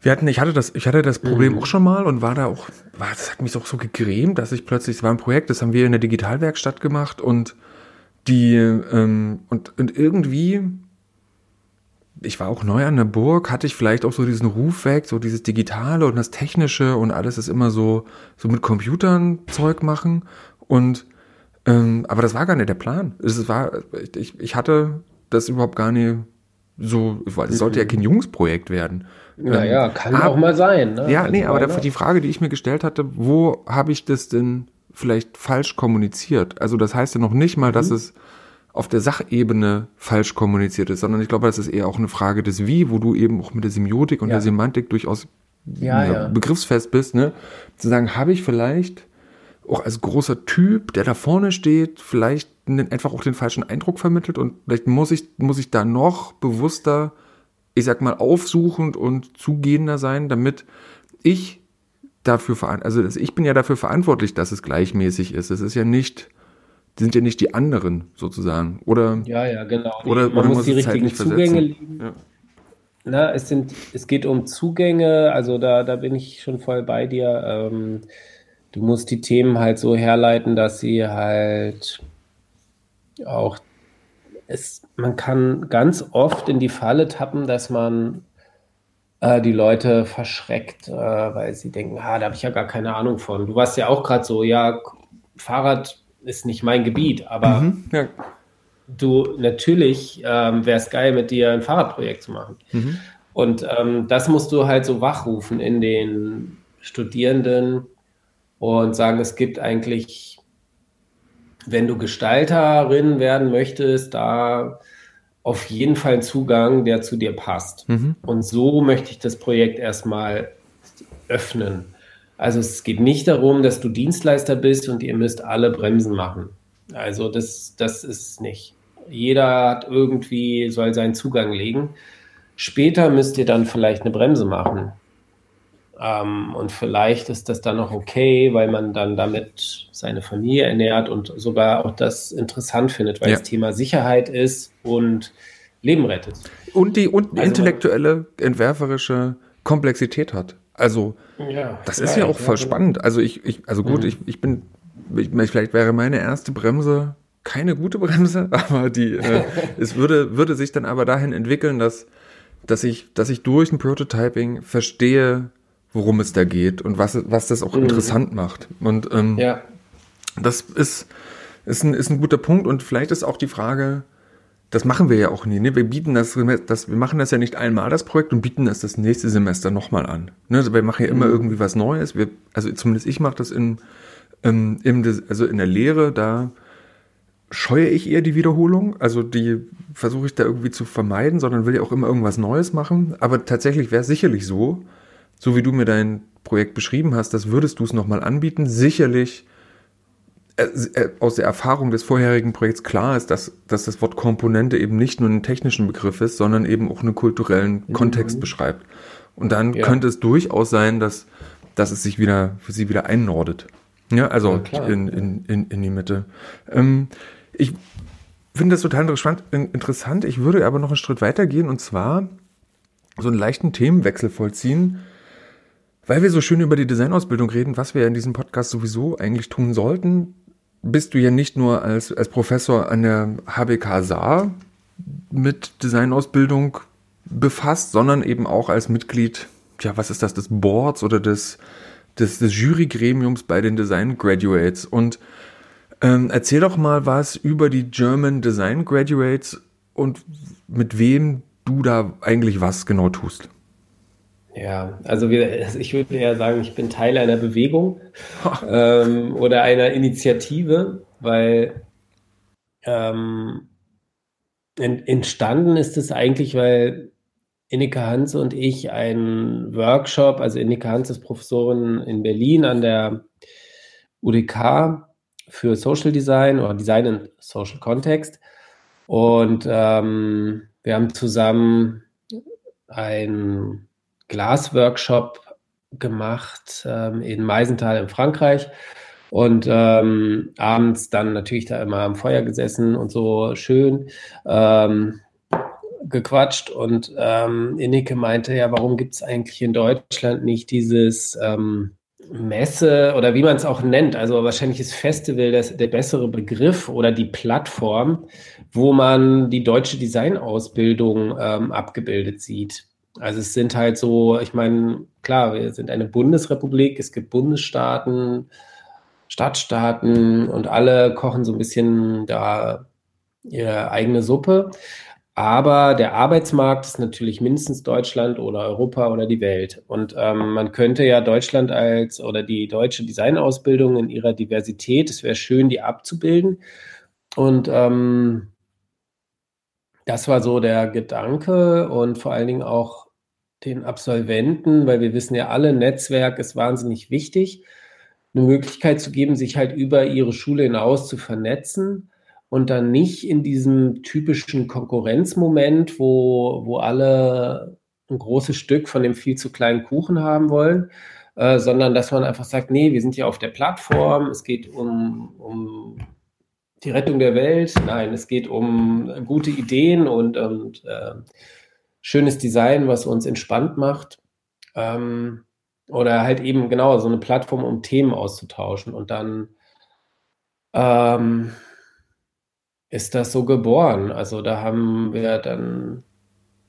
wir hatten, ich hatte das, ich hatte das Problem mhm. auch schon mal und war da auch, war, das hat mich auch so gegrämt, dass ich plötzlich, es war ein Projekt, das haben wir in der Digitalwerkstatt gemacht und die, ähm, und, und irgendwie ich war auch neu an der Burg, hatte ich vielleicht auch so diesen Ruf weg, so dieses Digitale und das Technische und alles ist immer so, so mit Computern Zeug machen. Und ähm, aber das war gar nicht der Plan. Es war, ich, ich hatte das überhaupt gar nicht so, weil es sollte ja kein Jungsprojekt werden. Naja, ähm, kann aber, auch mal sein. Ne? Ja, also nee, aber der, die Frage, die ich mir gestellt hatte, wo habe ich das denn vielleicht falsch kommuniziert? Also das heißt ja noch nicht mal, dass mhm. es auf der Sachebene falsch kommuniziert ist, sondern ich glaube, das ist eher auch eine Frage des Wie, wo du eben auch mit der Semiotik und ja. der Semantik durchaus ja, ja. begriffsfest bist, ne? Zu sagen, habe ich vielleicht auch als großer Typ, der da vorne steht, vielleicht einfach auch den falschen Eindruck vermittelt und vielleicht muss ich, muss ich da noch bewusster, ich sag mal, aufsuchend und zugehender sein, damit ich dafür verantwortlich, also ich bin ja dafür verantwortlich, dass es gleichmäßig ist. Es ist ja nicht, sind ja nicht die anderen sozusagen. Oder, ja, ja, genau. Oder, man oder muss die richtigen Zugänge legen. Ja. Na, es, sind, es geht um Zugänge, also da, da bin ich schon voll bei dir. Ähm, du musst die Themen halt so herleiten, dass sie halt auch es, man kann ganz oft in die Falle tappen, dass man äh, die Leute verschreckt, äh, weil sie denken, ah, da habe ich ja gar keine Ahnung von. Du warst ja auch gerade so, ja, Fahrrad ist nicht mein Gebiet, aber mhm, ja. du natürlich ähm, wäre es geil, mit dir ein Fahrradprojekt zu machen. Mhm. Und ähm, das musst du halt so wachrufen in den Studierenden und sagen, es gibt eigentlich, wenn du Gestalterin werden möchtest, da auf jeden Fall einen Zugang, der zu dir passt. Mhm. Und so möchte ich das Projekt erstmal öffnen. Also es geht nicht darum, dass du Dienstleister bist und ihr müsst alle Bremsen machen. Also das, das ist nicht. Jeder hat irgendwie, soll seinen Zugang legen. Später müsst ihr dann vielleicht eine Bremse machen. Ähm, und vielleicht ist das dann noch okay, weil man dann damit seine Familie ernährt und sogar auch das interessant findet, weil ja. das Thema Sicherheit ist und Leben rettet. Und die, und also intellektuelle, entwerferische Komplexität hat. Also, ja, das ist ja auch voll spannend. Also, ich, ich also gut, mhm. ich, ich bin, ich, vielleicht wäre meine erste Bremse keine gute Bremse, aber die, äh, es würde, würde sich dann aber dahin entwickeln, dass, dass ich, dass ich durch ein Prototyping verstehe, worum es da geht und was, was das auch mhm. interessant macht. Und ähm, ja. das ist, ist, ein, ist ein guter Punkt und vielleicht ist auch die Frage, das machen wir ja auch nie. Ne? Wir bieten das, das, wir machen das ja nicht einmal das Projekt und bieten das das nächste Semester nochmal an. Ne? Also wir machen ja immer mhm. irgendwie was Neues. Wir, also zumindest ich mache das in, ähm, im, also in der Lehre, da scheue ich eher die Wiederholung. Also die versuche ich da irgendwie zu vermeiden, sondern will ja auch immer irgendwas Neues machen. Aber tatsächlich wäre es sicherlich so, so wie du mir dein Projekt beschrieben hast, das würdest du es nochmal anbieten. Sicherlich aus der Erfahrung des vorherigen Projekts klar ist, dass, dass das Wort Komponente eben nicht nur einen technischen Begriff ist, sondern eben auch einen kulturellen mhm. Kontext beschreibt. Und dann ja. könnte es durchaus sein, dass, dass es sich wieder für sie wieder einnordet. Ja, also ja, in, in, in, in die Mitte. Ähm, ich finde das total interessant. Ich würde aber noch einen Schritt weiter gehen und zwar so einen leichten Themenwechsel vollziehen weil wir so schön über die Designausbildung reden, was wir in diesem Podcast sowieso eigentlich tun sollten, bist du ja nicht nur als, als Professor an der HBK Saar mit Designausbildung befasst, sondern eben auch als Mitglied, ja, was ist das, des Boards oder des, des, des Jurygremiums bei den Design Graduates. Und ähm, erzähl doch mal was über die German Design Graduates und mit wem du da eigentlich was genau tust. Ja, also wir, ich würde ja sagen, ich bin Teil einer Bewegung ähm, oder einer Initiative, weil ähm, entstanden ist es eigentlich, weil Ineke Hans und ich einen Workshop, also Ineke Hans ist Professorin in Berlin an der UDK für Social Design oder Design in Social Context. Und ähm, wir haben zusammen ein Glasworkshop gemacht ähm, in Meisenthal in Frankreich. Und ähm, abends dann natürlich da immer am Feuer gesessen und so schön ähm, gequatscht. Und ähm, Inneke meinte, ja, warum gibt es eigentlich in Deutschland nicht dieses ähm, Messe oder wie man es auch nennt, also wahrscheinlich ist Festival das, der bessere Begriff oder die Plattform, wo man die deutsche Designausbildung ähm, abgebildet sieht. Also es sind halt so, ich meine, klar, wir sind eine Bundesrepublik, es gibt Bundesstaaten, Stadtstaaten und alle kochen so ein bisschen da ihre eigene Suppe. Aber der Arbeitsmarkt ist natürlich mindestens Deutschland oder Europa oder die Welt. Und ähm, man könnte ja Deutschland als oder die deutsche Designausbildung in ihrer Diversität, es wäre schön, die abzubilden. Und ähm, das war so der Gedanke und vor allen Dingen auch den Absolventen, weil wir wissen ja alle, Netzwerk ist wahnsinnig wichtig, eine Möglichkeit zu geben, sich halt über ihre Schule hinaus zu vernetzen und dann nicht in diesem typischen Konkurrenzmoment, wo, wo alle ein großes Stück von dem viel zu kleinen Kuchen haben wollen, äh, sondern dass man einfach sagt, nee, wir sind ja auf der Plattform, es geht um, um die Rettung der Welt, nein, es geht um gute Ideen und, und äh, schönes Design, was uns entspannt macht. Ähm, oder halt eben genau so eine Plattform, um Themen auszutauschen und dann ähm, ist das so geboren. Also da haben wir dann,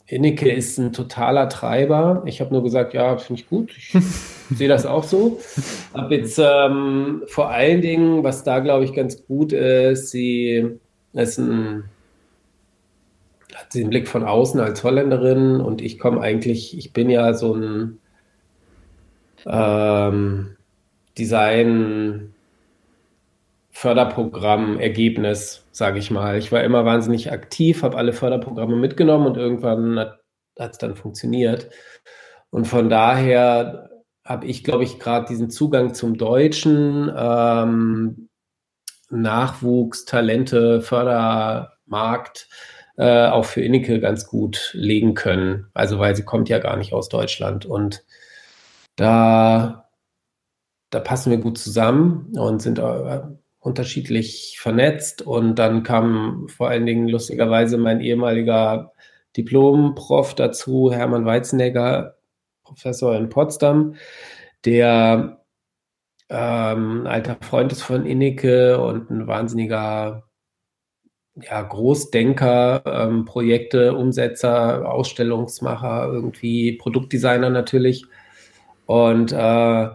Inneke ist ein totaler Treiber. Ich habe nur gesagt, ja, finde ich gut. Ich sehe das auch so. Hab jetzt ähm, vor allen Dingen, was da glaube ich ganz gut ist, sie ist ein hat sie einen Blick von außen als Holländerin und ich komme eigentlich, ich bin ja so ein ähm, Design Förderprogramm-Ergebnis, sage ich mal. Ich war immer wahnsinnig aktiv, habe alle Förderprogramme mitgenommen und irgendwann hat es dann funktioniert. Und von daher habe ich, glaube ich, gerade diesen Zugang zum Deutschen, ähm, Nachwuchs, Talente, Fördermarkt äh, auch für Inneke ganz gut legen können. Also weil sie kommt ja gar nicht aus Deutschland und da, da passen wir gut zusammen und sind äh, unterschiedlich vernetzt. Und dann kam vor allen Dingen lustigerweise mein ehemaliger Diplom-Prof dazu, Hermann Weizenegger, Professor in Potsdam, der ähm, alter Freund ist von Inneke und ein wahnsinniger ja, Großdenker, ähm, Projekte, Umsetzer, Ausstellungsmacher, irgendwie Produktdesigner natürlich. Und äh,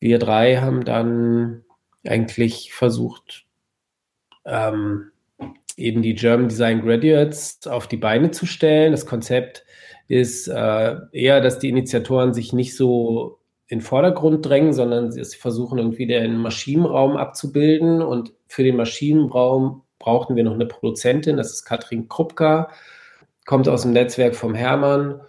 wir drei haben dann eigentlich versucht, ähm, eben die German Design Graduates auf die Beine zu stellen. Das Konzept ist äh, eher, dass die Initiatoren sich nicht so in den Vordergrund drängen, sondern sie versuchen irgendwie den Maschinenraum abzubilden. Und für den Maschinenraum brauchten wir noch eine Produzentin, das ist Katrin Krupka, kommt aus dem Netzwerk vom Hermann.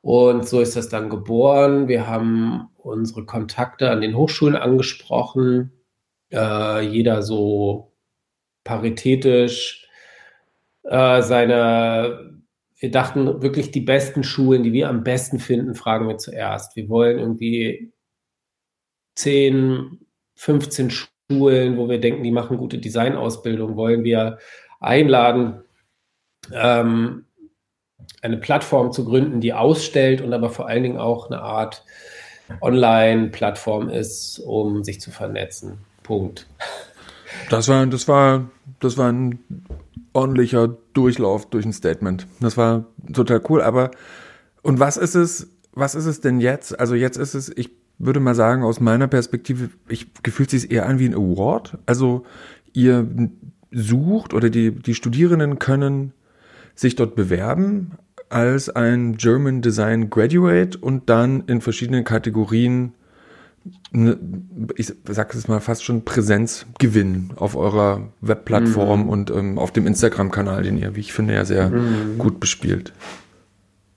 Und so ist das dann geboren. Wir haben unsere Kontakte an den Hochschulen angesprochen, äh, jeder so paritätisch äh, seine, wir dachten wirklich die besten Schulen, die wir am besten finden, fragen wir zuerst. Wir wollen irgendwie 10, 15 Schulen, wo wir denken, die machen gute Designausbildung, wollen wir einladen, ähm, eine Plattform zu gründen, die ausstellt und aber vor allen Dingen auch eine Art Online-Plattform ist, um sich zu vernetzen. Punkt. Das war, das war, das war ein ordentlicher Durchlauf durch ein Statement. Das war total cool. Aber und was ist es? Was ist es denn jetzt? Also jetzt ist es, ich würde mal sagen, aus meiner Perspektive, ich gefühlt sich eher an wie ein Award. Also ihr sucht oder die, die Studierenden können sich dort bewerben als ein German Design Graduate und dann in verschiedenen Kategorien Ne, ich sage es mal fast schon Präsenz gewinnen auf eurer Webplattform mhm. und ähm, auf dem Instagram-Kanal, den ihr, wie ich finde, ja sehr mhm. gut bespielt.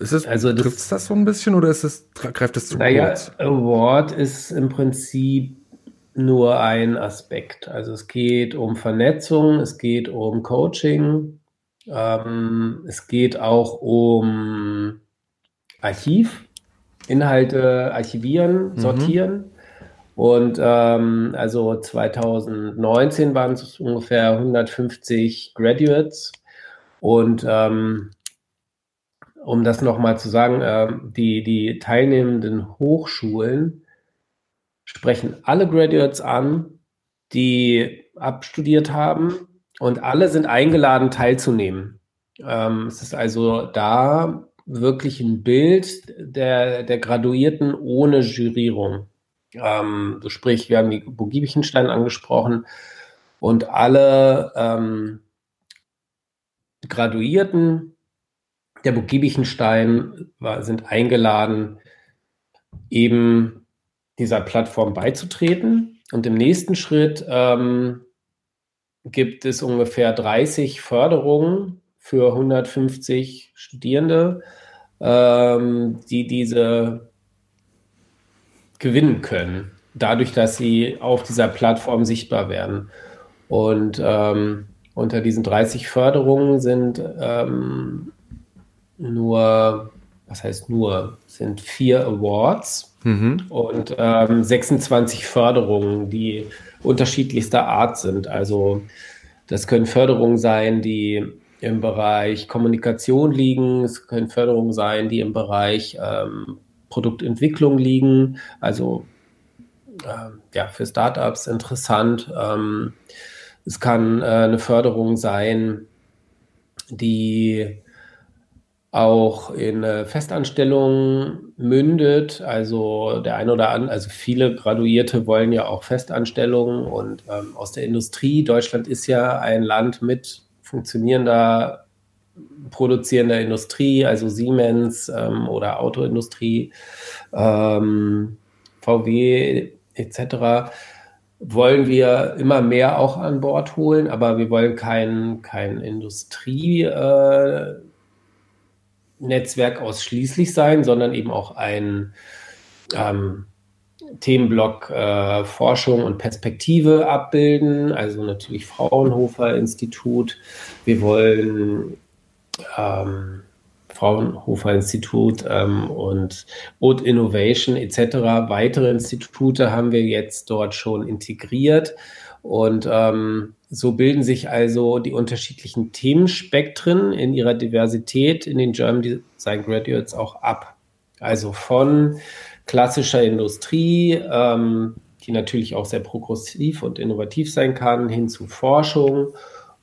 Ist es, also trifft es das so ein bisschen oder ist es, greift es zu naja, kurz? Award ist im Prinzip nur ein Aspekt. Also es geht um Vernetzung, es geht um Coaching, ähm, es geht auch um Archiv, Inhalte archivieren, mhm. sortieren. Und ähm, also 2019 waren es ungefähr 150 Graduates. Und ähm, um das nochmal zu sagen, äh, die, die teilnehmenden Hochschulen sprechen alle Graduates an, die abstudiert haben und alle sind eingeladen teilzunehmen. Ähm, es ist also da wirklich ein Bild der, der Graduierten ohne Jurierung. Ähm, sprich, wir haben die Bogibichenstein angesprochen und alle ähm, Graduierten der Bogibichenstein sind eingeladen, eben dieser Plattform beizutreten. Und im nächsten Schritt ähm, gibt es ungefähr 30 Förderungen für 150 Studierende, ähm, die diese gewinnen können, dadurch, dass sie auf dieser Plattform sichtbar werden. Und ähm, unter diesen 30 Förderungen sind ähm, nur, was heißt nur, sind vier Awards mhm. und ähm, 26 Förderungen, die unterschiedlichster Art sind. Also das können Förderungen sein, die im Bereich Kommunikation liegen, es können Förderungen sein, die im Bereich ähm, Produktentwicklung liegen, also äh, ja, für Startups interessant. Ähm, es kann äh, eine Förderung sein, die auch in äh, Festanstellungen mündet. Also der eine oder andere, also viele Graduierte wollen ja auch Festanstellungen und ähm, aus der Industrie. Deutschland ist ja ein Land mit funktionierender produzierender Industrie, also Siemens ähm, oder Autoindustrie, ähm, VW etc wollen wir immer mehr auch an Bord holen, aber wir wollen kein, kein Industrienetzwerk äh, ausschließlich sein, sondern eben auch ein ähm, Themenblock äh, Forschung und Perspektive abbilden, also natürlich Fraunhofer Institut. Wir wollen ähm, Fraunhofer Institut ähm, und Oat Innovation etc. Weitere Institute haben wir jetzt dort schon integriert. Und ähm, so bilden sich also die unterschiedlichen Themenspektren in ihrer Diversität in den German Design Graduates auch ab. Also von klassischer Industrie, ähm, die natürlich auch sehr progressiv und innovativ sein kann, hin zu Forschung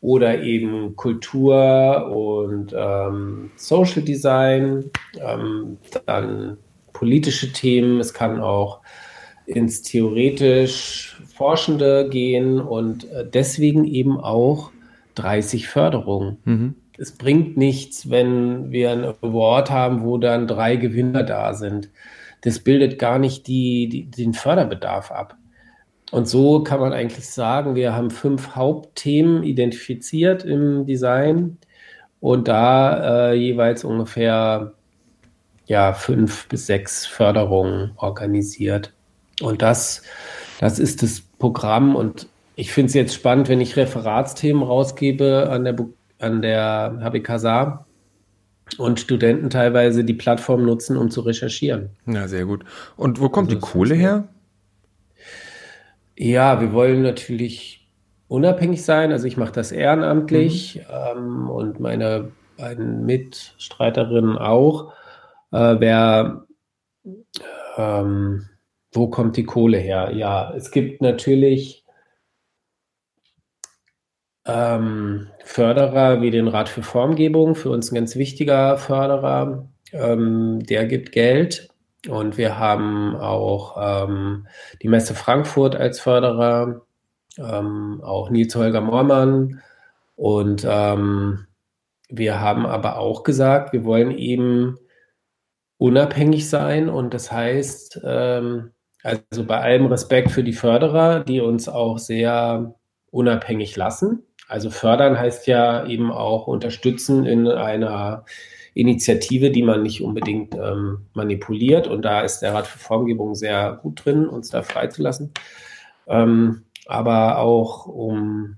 oder eben Kultur und ähm, Social Design, ähm, dann politische Themen. Es kann auch ins theoretisch Forschende gehen und äh, deswegen eben auch 30 Förderungen. Mhm. Es bringt nichts, wenn wir ein Award haben, wo dann drei Gewinner da sind. Das bildet gar nicht die, die den Förderbedarf ab. Und so kann man eigentlich sagen, wir haben fünf Hauptthemen identifiziert im Design und da äh, jeweils ungefähr ja, fünf bis sechs Förderungen organisiert. Und das, das ist das Programm. Und ich finde es jetzt spannend, wenn ich Referatsthemen rausgebe an der, an der HBK Saar und Studenten teilweise die Plattform nutzen, um zu recherchieren. Ja, sehr gut. Und wo kommt also, die Kohle her? Ja, wir wollen natürlich unabhängig sein. Also ich mache das ehrenamtlich mhm. ähm, und meine beiden Mitstreiterinnen auch. Äh, wer, ähm, wo kommt die Kohle her? Ja, es gibt natürlich ähm, Förderer wie den Rat für Formgebung, für uns ein ganz wichtiger Förderer. Ähm, der gibt Geld und wir haben auch ähm, die Messe Frankfurt als Förderer, ähm, auch Nils Holger Mormann. Und ähm, wir haben aber auch gesagt, wir wollen eben unabhängig sein. Und das heißt, ähm, also bei allem Respekt für die Förderer, die uns auch sehr unabhängig lassen. Also fördern heißt ja eben auch unterstützen in einer Initiative, die man nicht unbedingt ähm, manipuliert. Und da ist der Rat für Formgebung sehr gut drin, uns da freizulassen. Ähm, aber auch um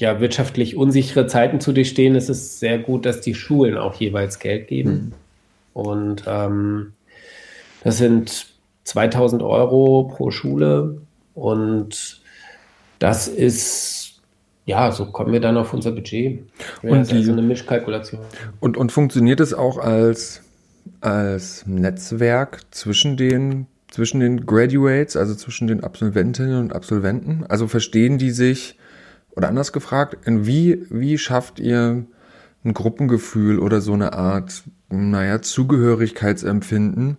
ja, wirtschaftlich unsichere Zeiten zu durchstehen, ist es sehr gut, dass die Schulen auch jeweils Geld geben. Mhm. Und ähm, das sind 2000 Euro pro Schule. Und das ist ja, so kommen wir dann auf unser Budget. Ja, und die, also eine Mischkalkulation. Und, und funktioniert es auch als, als Netzwerk zwischen den zwischen den Graduates, also zwischen den Absolventinnen und Absolventen? Also verstehen die sich, oder anders gefragt, wie, wie schafft ihr ein Gruppengefühl oder so eine Art, naja, Zugehörigkeitsempfinden,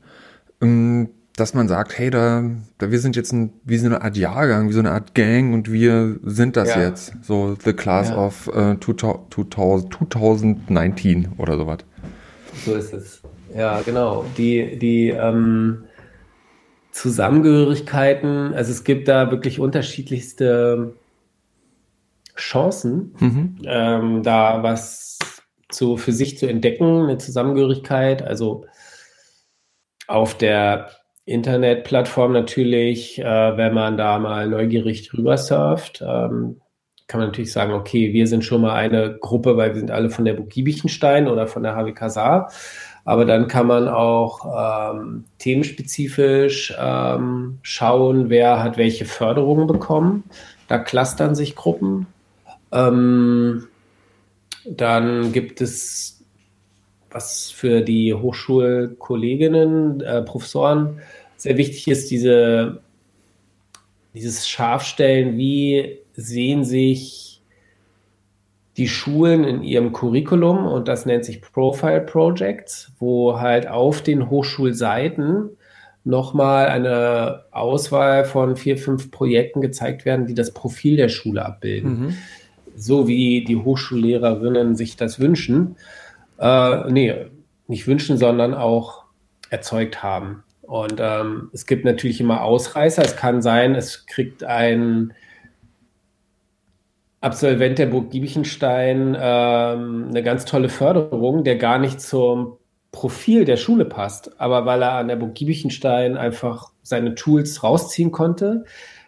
ähm, dass man sagt, hey, da, da wir sind jetzt ein, wie so eine Art Jahrgang, wie so eine Art Gang und wir sind das ja. jetzt. So the class ja. of uh, 2000, 2019 oder sowas. So ist es. Ja, genau. Die, die ähm, Zusammengehörigkeiten, also es gibt da wirklich unterschiedlichste Chancen, mhm. ähm, da was zu, für sich zu entdecken, eine Zusammengehörigkeit. Also auf der Internetplattform natürlich, äh, wenn man da mal neugierig drüber surft, ähm, kann man natürlich sagen, okay, wir sind schon mal eine Gruppe, weil wir sind alle von der Burg Giebichenstein oder von der HWK Saar. Aber dann kann man auch ähm, themenspezifisch ähm, schauen, wer hat welche Förderungen bekommen. Da clustern sich Gruppen. Ähm, dann gibt es, was für die Hochschulkolleginnen, äh, Professoren sehr wichtig ist, diese, dieses Scharfstellen, wie sehen sich die Schulen in ihrem Curriculum und das nennt sich Profile Projects, wo halt auf den Hochschulseiten nochmal eine Auswahl von vier, fünf Projekten gezeigt werden, die das Profil der Schule abbilden. Mhm. So wie die Hochschullehrerinnen sich das wünschen. Äh, nee, nicht wünschen, sondern auch erzeugt haben. Und ähm, es gibt natürlich immer Ausreißer. Es kann sein, es kriegt ein Absolvent der Burg Giebichenstein ähm, eine ganz tolle Förderung, der gar nicht zum Profil der Schule passt, aber weil er an der Burg Giebichenstein einfach seine Tools rausziehen konnte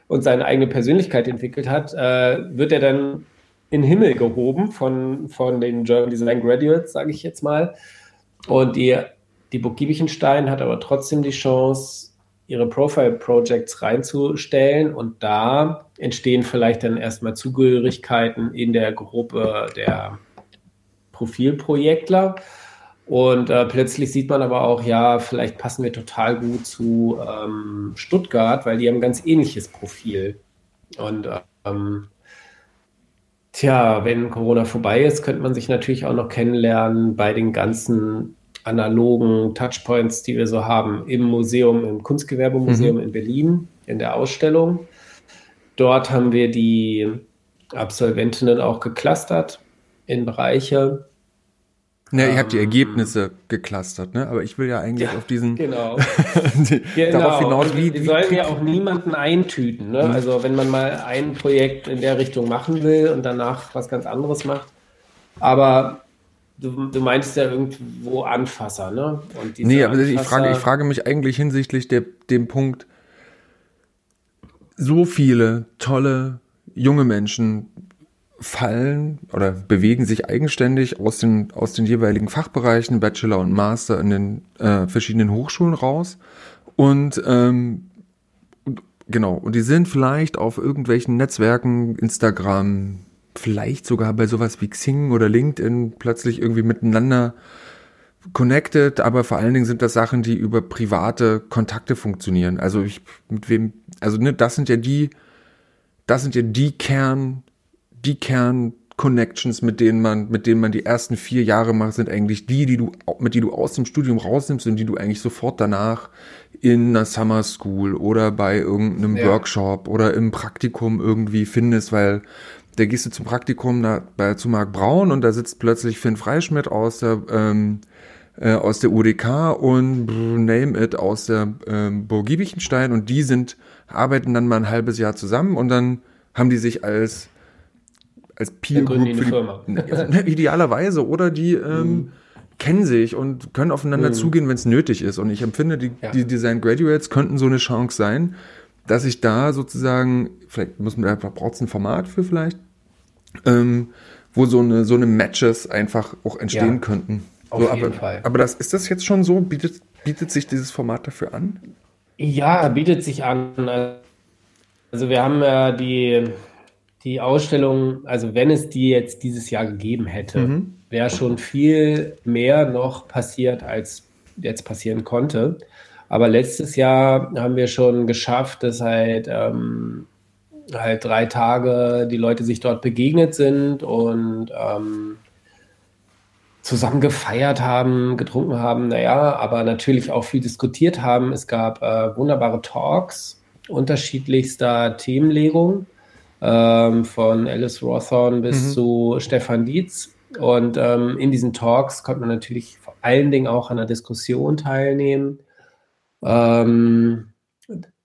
und seine eigene Persönlichkeit entwickelt hat, äh, wird er dann in den Himmel gehoben von, von den German Design Graduates, sage ich jetzt mal. Und die, die Burg Giebichenstein hat aber trotzdem die Chance, ihre Profile-Projects reinzustellen und da entstehen vielleicht dann erstmal Zugehörigkeiten in der Gruppe der Profilprojektler und äh, plötzlich sieht man aber auch, ja, vielleicht passen wir total gut zu ähm, Stuttgart, weil die haben ein ganz ähnliches Profil. Und ähm, tja, wenn Corona vorbei ist, könnte man sich natürlich auch noch kennenlernen bei den ganzen analogen Touchpoints, die wir so haben im Museum, im Kunstgewerbemuseum mhm. in Berlin, in der Ausstellung. Dort haben wir die Absolventinnen auch geclustert in Bereiche Ne, ihr habt die ähm, Ergebnisse geclustert, ne? Aber ich will ja eigentlich ja, auf diesen genau. die, genau. darauf hinaus, wie. Die sollen ja auch niemanden eintüten, ne? Mhm. Also wenn man mal ein Projekt in der Richtung machen will und danach was ganz anderes macht. Aber du, du meinst ja irgendwo Anfasser, ne? Und nee, aber Anfasser, ich frage, ich frage mich eigentlich hinsichtlich der, dem Punkt, so viele tolle junge Menschen fallen oder bewegen sich eigenständig aus den, aus den jeweiligen Fachbereichen, Bachelor und Master in den äh, verschiedenen Hochschulen raus. Und ähm, genau, und die sind vielleicht auf irgendwelchen Netzwerken, Instagram, vielleicht sogar bei sowas wie Xing oder LinkedIn plötzlich irgendwie miteinander connected, aber vor allen Dingen sind das Sachen, die über private Kontakte funktionieren. Also ich, mit wem, also ne, das sind ja die, das sind ja die Kern, die Kern-Connections, mit denen man, mit denen man die ersten vier Jahre macht, sind eigentlich die, die du, mit die du aus dem Studium rausnimmst und die du eigentlich sofort danach in einer Summer School oder bei irgendeinem ja. Workshop oder im Praktikum irgendwie findest, weil da gehst du zum Praktikum da, bei, zu Marc Braun und da sitzt plötzlich Finn Freischmidt aus der, ähm, äh, aus der UDK und name it aus der ähm, Burg Giebichenstein und die sind, arbeiten dann mal ein halbes Jahr zusammen und dann haben die sich als als Peer Group für die, Firma. Ne, idealerweise oder die ähm, mhm. kennen sich und können aufeinander mhm. zugehen, wenn es nötig ist. Und ich empfinde, die, ja. die Design Graduates könnten so eine Chance sein, dass ich da sozusagen, vielleicht muss man einfach braucht es ein Format für vielleicht, ähm, wo so eine so eine Matches einfach auch entstehen ja, könnten. Auf so, jeden aber, Fall. Aber das ist das jetzt schon so? Bietet bietet sich dieses Format dafür an? Ja, bietet sich an. Also wir haben ja die die Ausstellung, also wenn es die jetzt dieses Jahr gegeben hätte, mhm. wäre schon viel mehr noch passiert, als jetzt passieren konnte. Aber letztes Jahr haben wir schon geschafft, dass halt, ähm, halt drei Tage die Leute sich dort begegnet sind und ähm, zusammen gefeiert haben, getrunken haben, naja, aber natürlich auch viel diskutiert haben. Es gab äh, wunderbare Talks unterschiedlichster Themenlegung, ähm, von Alice Rothorn bis mhm. zu Stefan Dietz. Und ähm, in diesen Talks konnte man natürlich vor allen Dingen auch an der Diskussion teilnehmen. Ähm,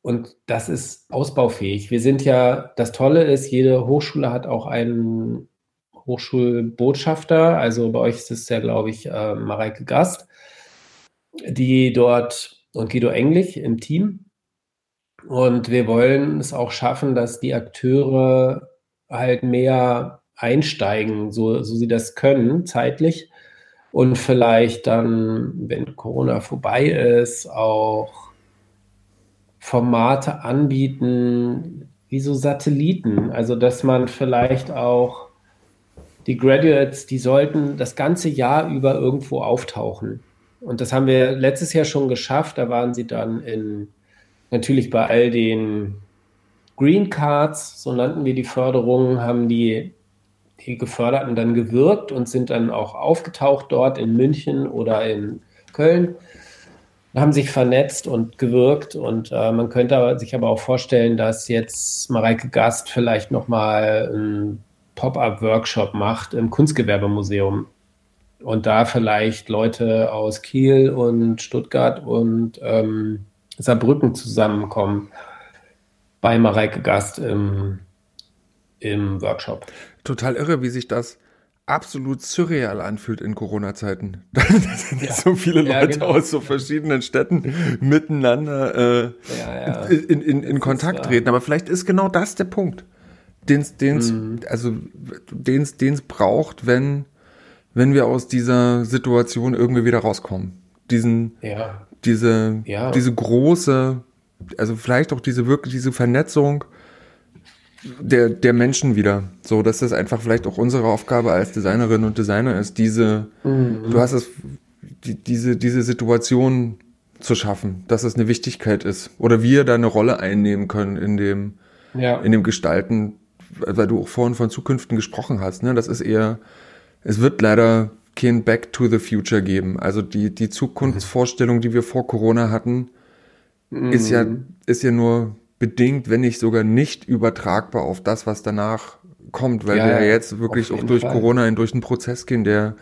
und das ist ausbaufähig. Wir sind ja, das Tolle ist, jede Hochschule hat auch einen Hochschulbotschafter. Also bei euch ist es ja, glaube ich, äh, Mareike Gast, die dort und Guido Englich im Team. Und wir wollen es auch schaffen, dass die Akteure halt mehr einsteigen, so, so sie das können, zeitlich. Und vielleicht dann, wenn Corona vorbei ist, auch Formate anbieten, wie so Satelliten. Also, dass man vielleicht auch die Graduates, die sollten das ganze Jahr über irgendwo auftauchen. Und das haben wir letztes Jahr schon geschafft. Da waren sie dann in, natürlich bei all den Green Cards, so nannten wir die Förderungen, haben die, die Geförderten dann gewirkt und sind dann auch aufgetaucht dort in München oder in Köln. Haben sich vernetzt und gewirkt und äh, man könnte sich aber auch vorstellen, dass jetzt Mareike Gast vielleicht nochmal einen Pop-up-Workshop macht im Kunstgewerbemuseum und da vielleicht Leute aus Kiel und Stuttgart und ähm, Saarbrücken zusammenkommen bei Mareike Gast im, im Workshop. Total irre, wie sich das absolut surreal anfühlt in Corona-Zeiten. Da sind ja. so viele Leute ja, genau. aus so verschiedenen Städten miteinander äh, ja, in, in, in Kontakt treten. Aber vielleicht ist genau das der Punkt, den es mhm. also den's, den's braucht, wenn, wenn wir aus dieser Situation irgendwie wieder rauskommen. Diesen, diese, diese große, also vielleicht auch diese wirklich diese Vernetzung der, der Menschen wieder. So, dass das einfach vielleicht auch unsere Aufgabe als Designerin und Designer ist, diese, mhm. du hast es, die, diese, diese Situation zu schaffen, dass es eine Wichtigkeit ist. Oder wir da eine Rolle einnehmen können in dem, ja. in dem Gestalten, weil du auch vorhin von Zukünften gesprochen hast, ne? Das ist eher, es wird leider kein Back to the Future geben. Also die, die Zukunftsvorstellung, die wir vor Corona hatten, mhm. ist ja, ist ja nur bedingt, wenn nicht sogar nicht übertragbar auf das, was danach kommt, weil ja, wir ja jetzt wirklich auch durch Fall. Corona durch einen Prozess gehen, der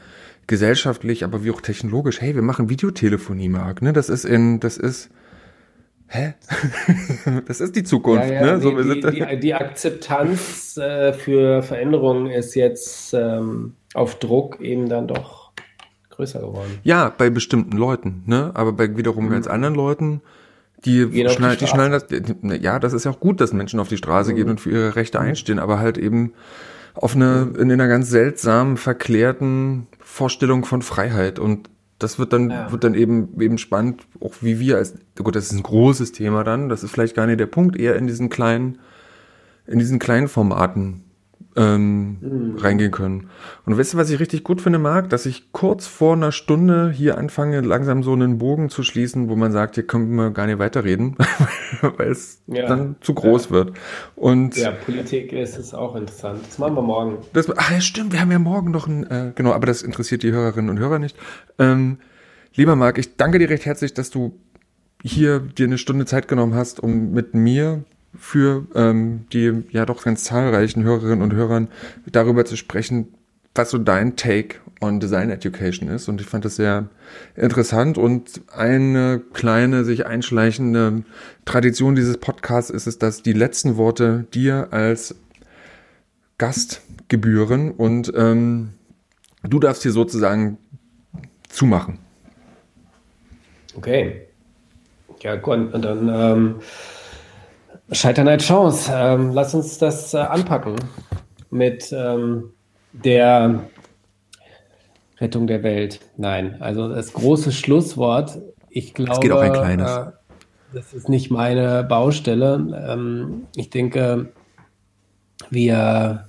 gesellschaftlich, aber wie auch technologisch, hey, wir machen Videotelefonie, Marc, ne? Das ist in, das ist, hä? das ist die Zukunft, ja, ja, ne? So, die, die, die, die, Akzeptanz äh, für Veränderungen ist jetzt ähm, auf Druck eben dann doch größer geworden. Ja, bei bestimmten Leuten, ne? Aber bei wiederum mhm. ganz anderen Leuten die, schnall, die, die schnallen das, ja, das ist ja auch gut, dass Menschen auf die Straße mhm. gehen und für ihre Rechte einstehen, aber halt eben auf eine, in einer ganz seltsamen, verklärten Vorstellung von Freiheit und das wird dann, ja. wird dann eben, eben spannend, auch wie wir als, gut, das ist ein großes Thema dann, das ist vielleicht gar nicht der Punkt, eher in diesen kleinen, in diesen kleinen Formaten ähm, mhm. reingehen können. Und weißt du, was ich richtig gut finde, Marc? Dass ich kurz vor einer Stunde hier anfange, langsam so einen Bogen zu schließen, wo man sagt, hier können wir gar nicht weiterreden, weil es ja. dann zu groß ja. wird. Und ja, Politik ist es auch interessant. Das machen wir morgen. Das, ah, ja, stimmt, wir haben ja morgen noch ein, äh, genau, aber das interessiert die Hörerinnen und Hörer nicht. Ähm, lieber Marc, ich danke dir recht herzlich, dass du hier dir eine Stunde Zeit genommen hast, um mit mir für ähm, die ja doch ganz zahlreichen Hörerinnen und Hörern darüber zu sprechen, was so dein Take on Design Education ist. Und ich fand das sehr interessant. Und eine kleine, sich einschleichende Tradition dieses Podcasts ist es, dass die letzten Worte dir als Gast gebühren. Und ähm, du darfst hier sozusagen zumachen. Okay. Ja, gut. Und dann ähm Scheitern als Chance. Ähm, lass uns das äh, anpacken mit ähm, der Rettung der Welt. Nein, also das große Schlusswort. Ich glaube, es geht auch ein kleines. Äh, das ist nicht meine Baustelle. Ähm, ich denke, wir,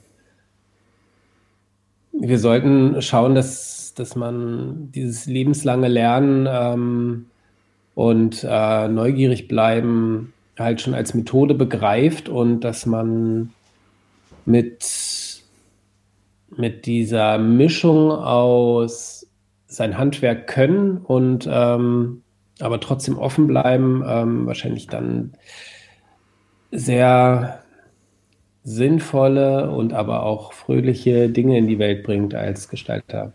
wir sollten schauen, dass, dass man dieses lebenslange Lernen ähm, und äh, neugierig bleiben halt schon als Methode begreift und dass man mit, mit dieser Mischung aus sein Handwerk können und ähm, aber trotzdem offen bleiben, ähm, wahrscheinlich dann sehr sinnvolle und aber auch fröhliche Dinge in die Welt bringt als Gestalterin.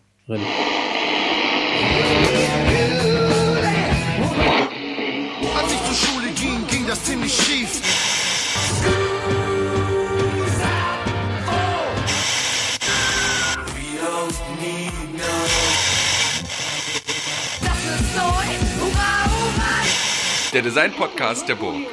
Der Design-Podcast der Burg.